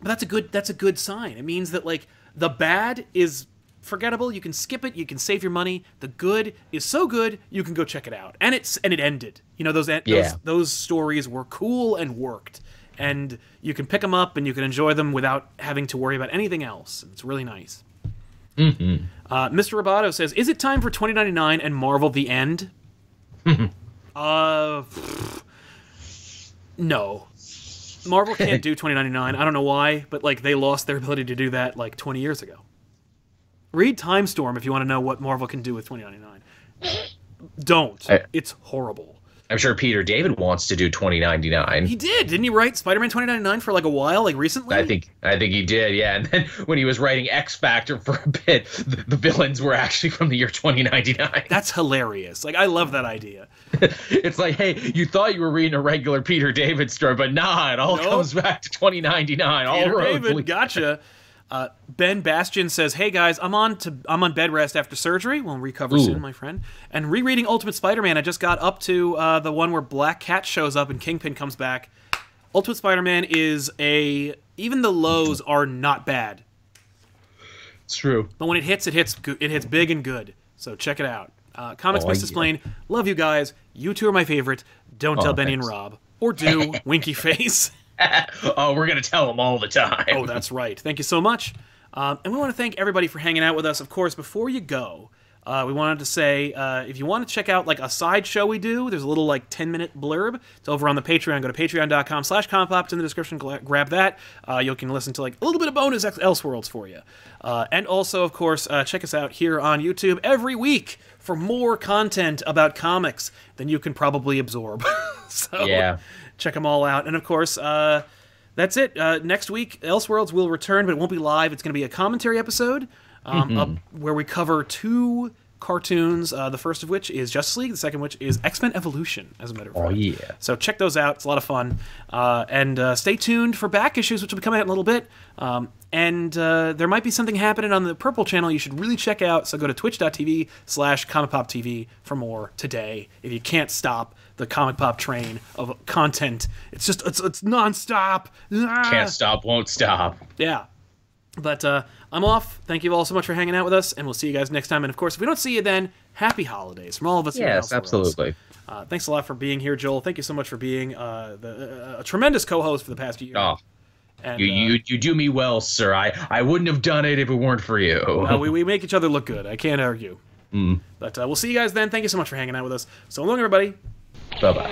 Speaker 2: but that's a good that's a good sign. It means that like the bad is forgettable. You can skip it. You can save your money. The good is so good you can go check it out. And it's and it ended. You know those
Speaker 3: Yeah.
Speaker 2: those, those stories were cool and worked. And you can pick them up and you can enjoy them without having to worry about anything else. It's really nice. Uh, Mr. Roboto says, "Is it time for 2099 and Marvel: The End?" uh, no. Marvel can't do 2099. I don't know why, but like they lost their ability to do that like 20 years ago. Read Time Storm if you want to know what Marvel can do with 2099. Don't.
Speaker 3: I-
Speaker 2: It's horrible.
Speaker 3: I'm sure Peter David wants to do 2099.
Speaker 2: He did, didn't he? Write Spider-Man 2099 for like a while, like recently.
Speaker 3: I think I think he did, yeah. And then when he was writing X Factor for a bit, the, the villains were actually from the year 2099.
Speaker 2: that's hilarious. Like I love that idea.
Speaker 3: it's like, hey, you thought you were reading a regular Peter David story, but nah, it all
Speaker 2: Nope.
Speaker 3: comes back to 2099. All
Speaker 2: Peter
Speaker 3: roads
Speaker 2: David,
Speaker 3: lead-
Speaker 2: gotcha. Uh, ben Bastion says, "Hey guys, I'm on to I'm on bed rest after surgery. We'll recover
Speaker 3: Ooh.
Speaker 2: soon, my friend. And rereading Ultimate Spider-Man, I just got up to uh, the one where Black Cat shows up and Kingpin comes back. Ultimate Spider-Man is a even the lows are not bad,
Speaker 3: It's true.
Speaker 2: but when it hits, it hits it hits big and good. So check it out. Uh, Comics
Speaker 3: Oh,
Speaker 2: Must
Speaker 3: yeah.
Speaker 2: Explain. Love you guys. You two are my favorite. Don't tell
Speaker 3: Oh,
Speaker 2: Benny and. Rob, or do Winky Face."
Speaker 3: oh, we're gonna tell them all the time.
Speaker 2: Oh, that's right. Thank you so much. Um, and we want to thank everybody for hanging out with us. Of course, before you go, uh, we wanted to say uh, if you want to check out like a side show we do, there's a little like 10 minute blurb. It's over on the Patreon. Go to patreon.com slash compop. In the description. Grab that. Uh, you can listen to like a little bit of bonus Ex- Elseworlds for you. Uh, and also, of course, uh, check us out here on YouTube every week for more content about comics than you can probably absorb. so
Speaker 3: Yeah.
Speaker 2: Check them all out. And of course, uh, that's it. Uh, next week, Elseworlds will return, but it won't be live. It's going to be a commentary episode um,
Speaker 3: Mm-hmm.
Speaker 2: up where we cover two cartoons. Uh, the first of which is Justice League. The second, which is X Men Evolution. As a matter of fact.
Speaker 3: Oh,
Speaker 2: fact.
Speaker 3: yeah.
Speaker 2: So check those out. It's a lot of fun. Uh, and uh, stay tuned for back issues, which will be coming out in a little bit. Um, and uh, there might be something happening on the Purple channel you should really check out. So go to twitch.tv slash Comic TV for more today. If you can't stop the Comic Pop train of content, it's just, it's, it's nonstop. Ah.
Speaker 3: Can't stop, won't stop.
Speaker 2: Yeah. But uh, I'm off. Thank you all so much for hanging out with us, and we'll see you guys next time. And of course, if we don't see you then, happy holidays from all of us. here
Speaker 3: Yes, absolutely.
Speaker 2: Uh, thanks a lot for being here, Joel. Thank you so much for being uh, the, uh, a tremendous co-host for the past year.
Speaker 3: Oh,
Speaker 2: and,
Speaker 3: you,
Speaker 2: uh,
Speaker 3: you you do me well, sir. I, I wouldn't have done it if it weren't for you.
Speaker 2: uh, we, we make each other look good. I can't argue. But uh, we'll see you guys then. Thank you so much for hanging out with us. So long, everybody.
Speaker 3: Bye bye.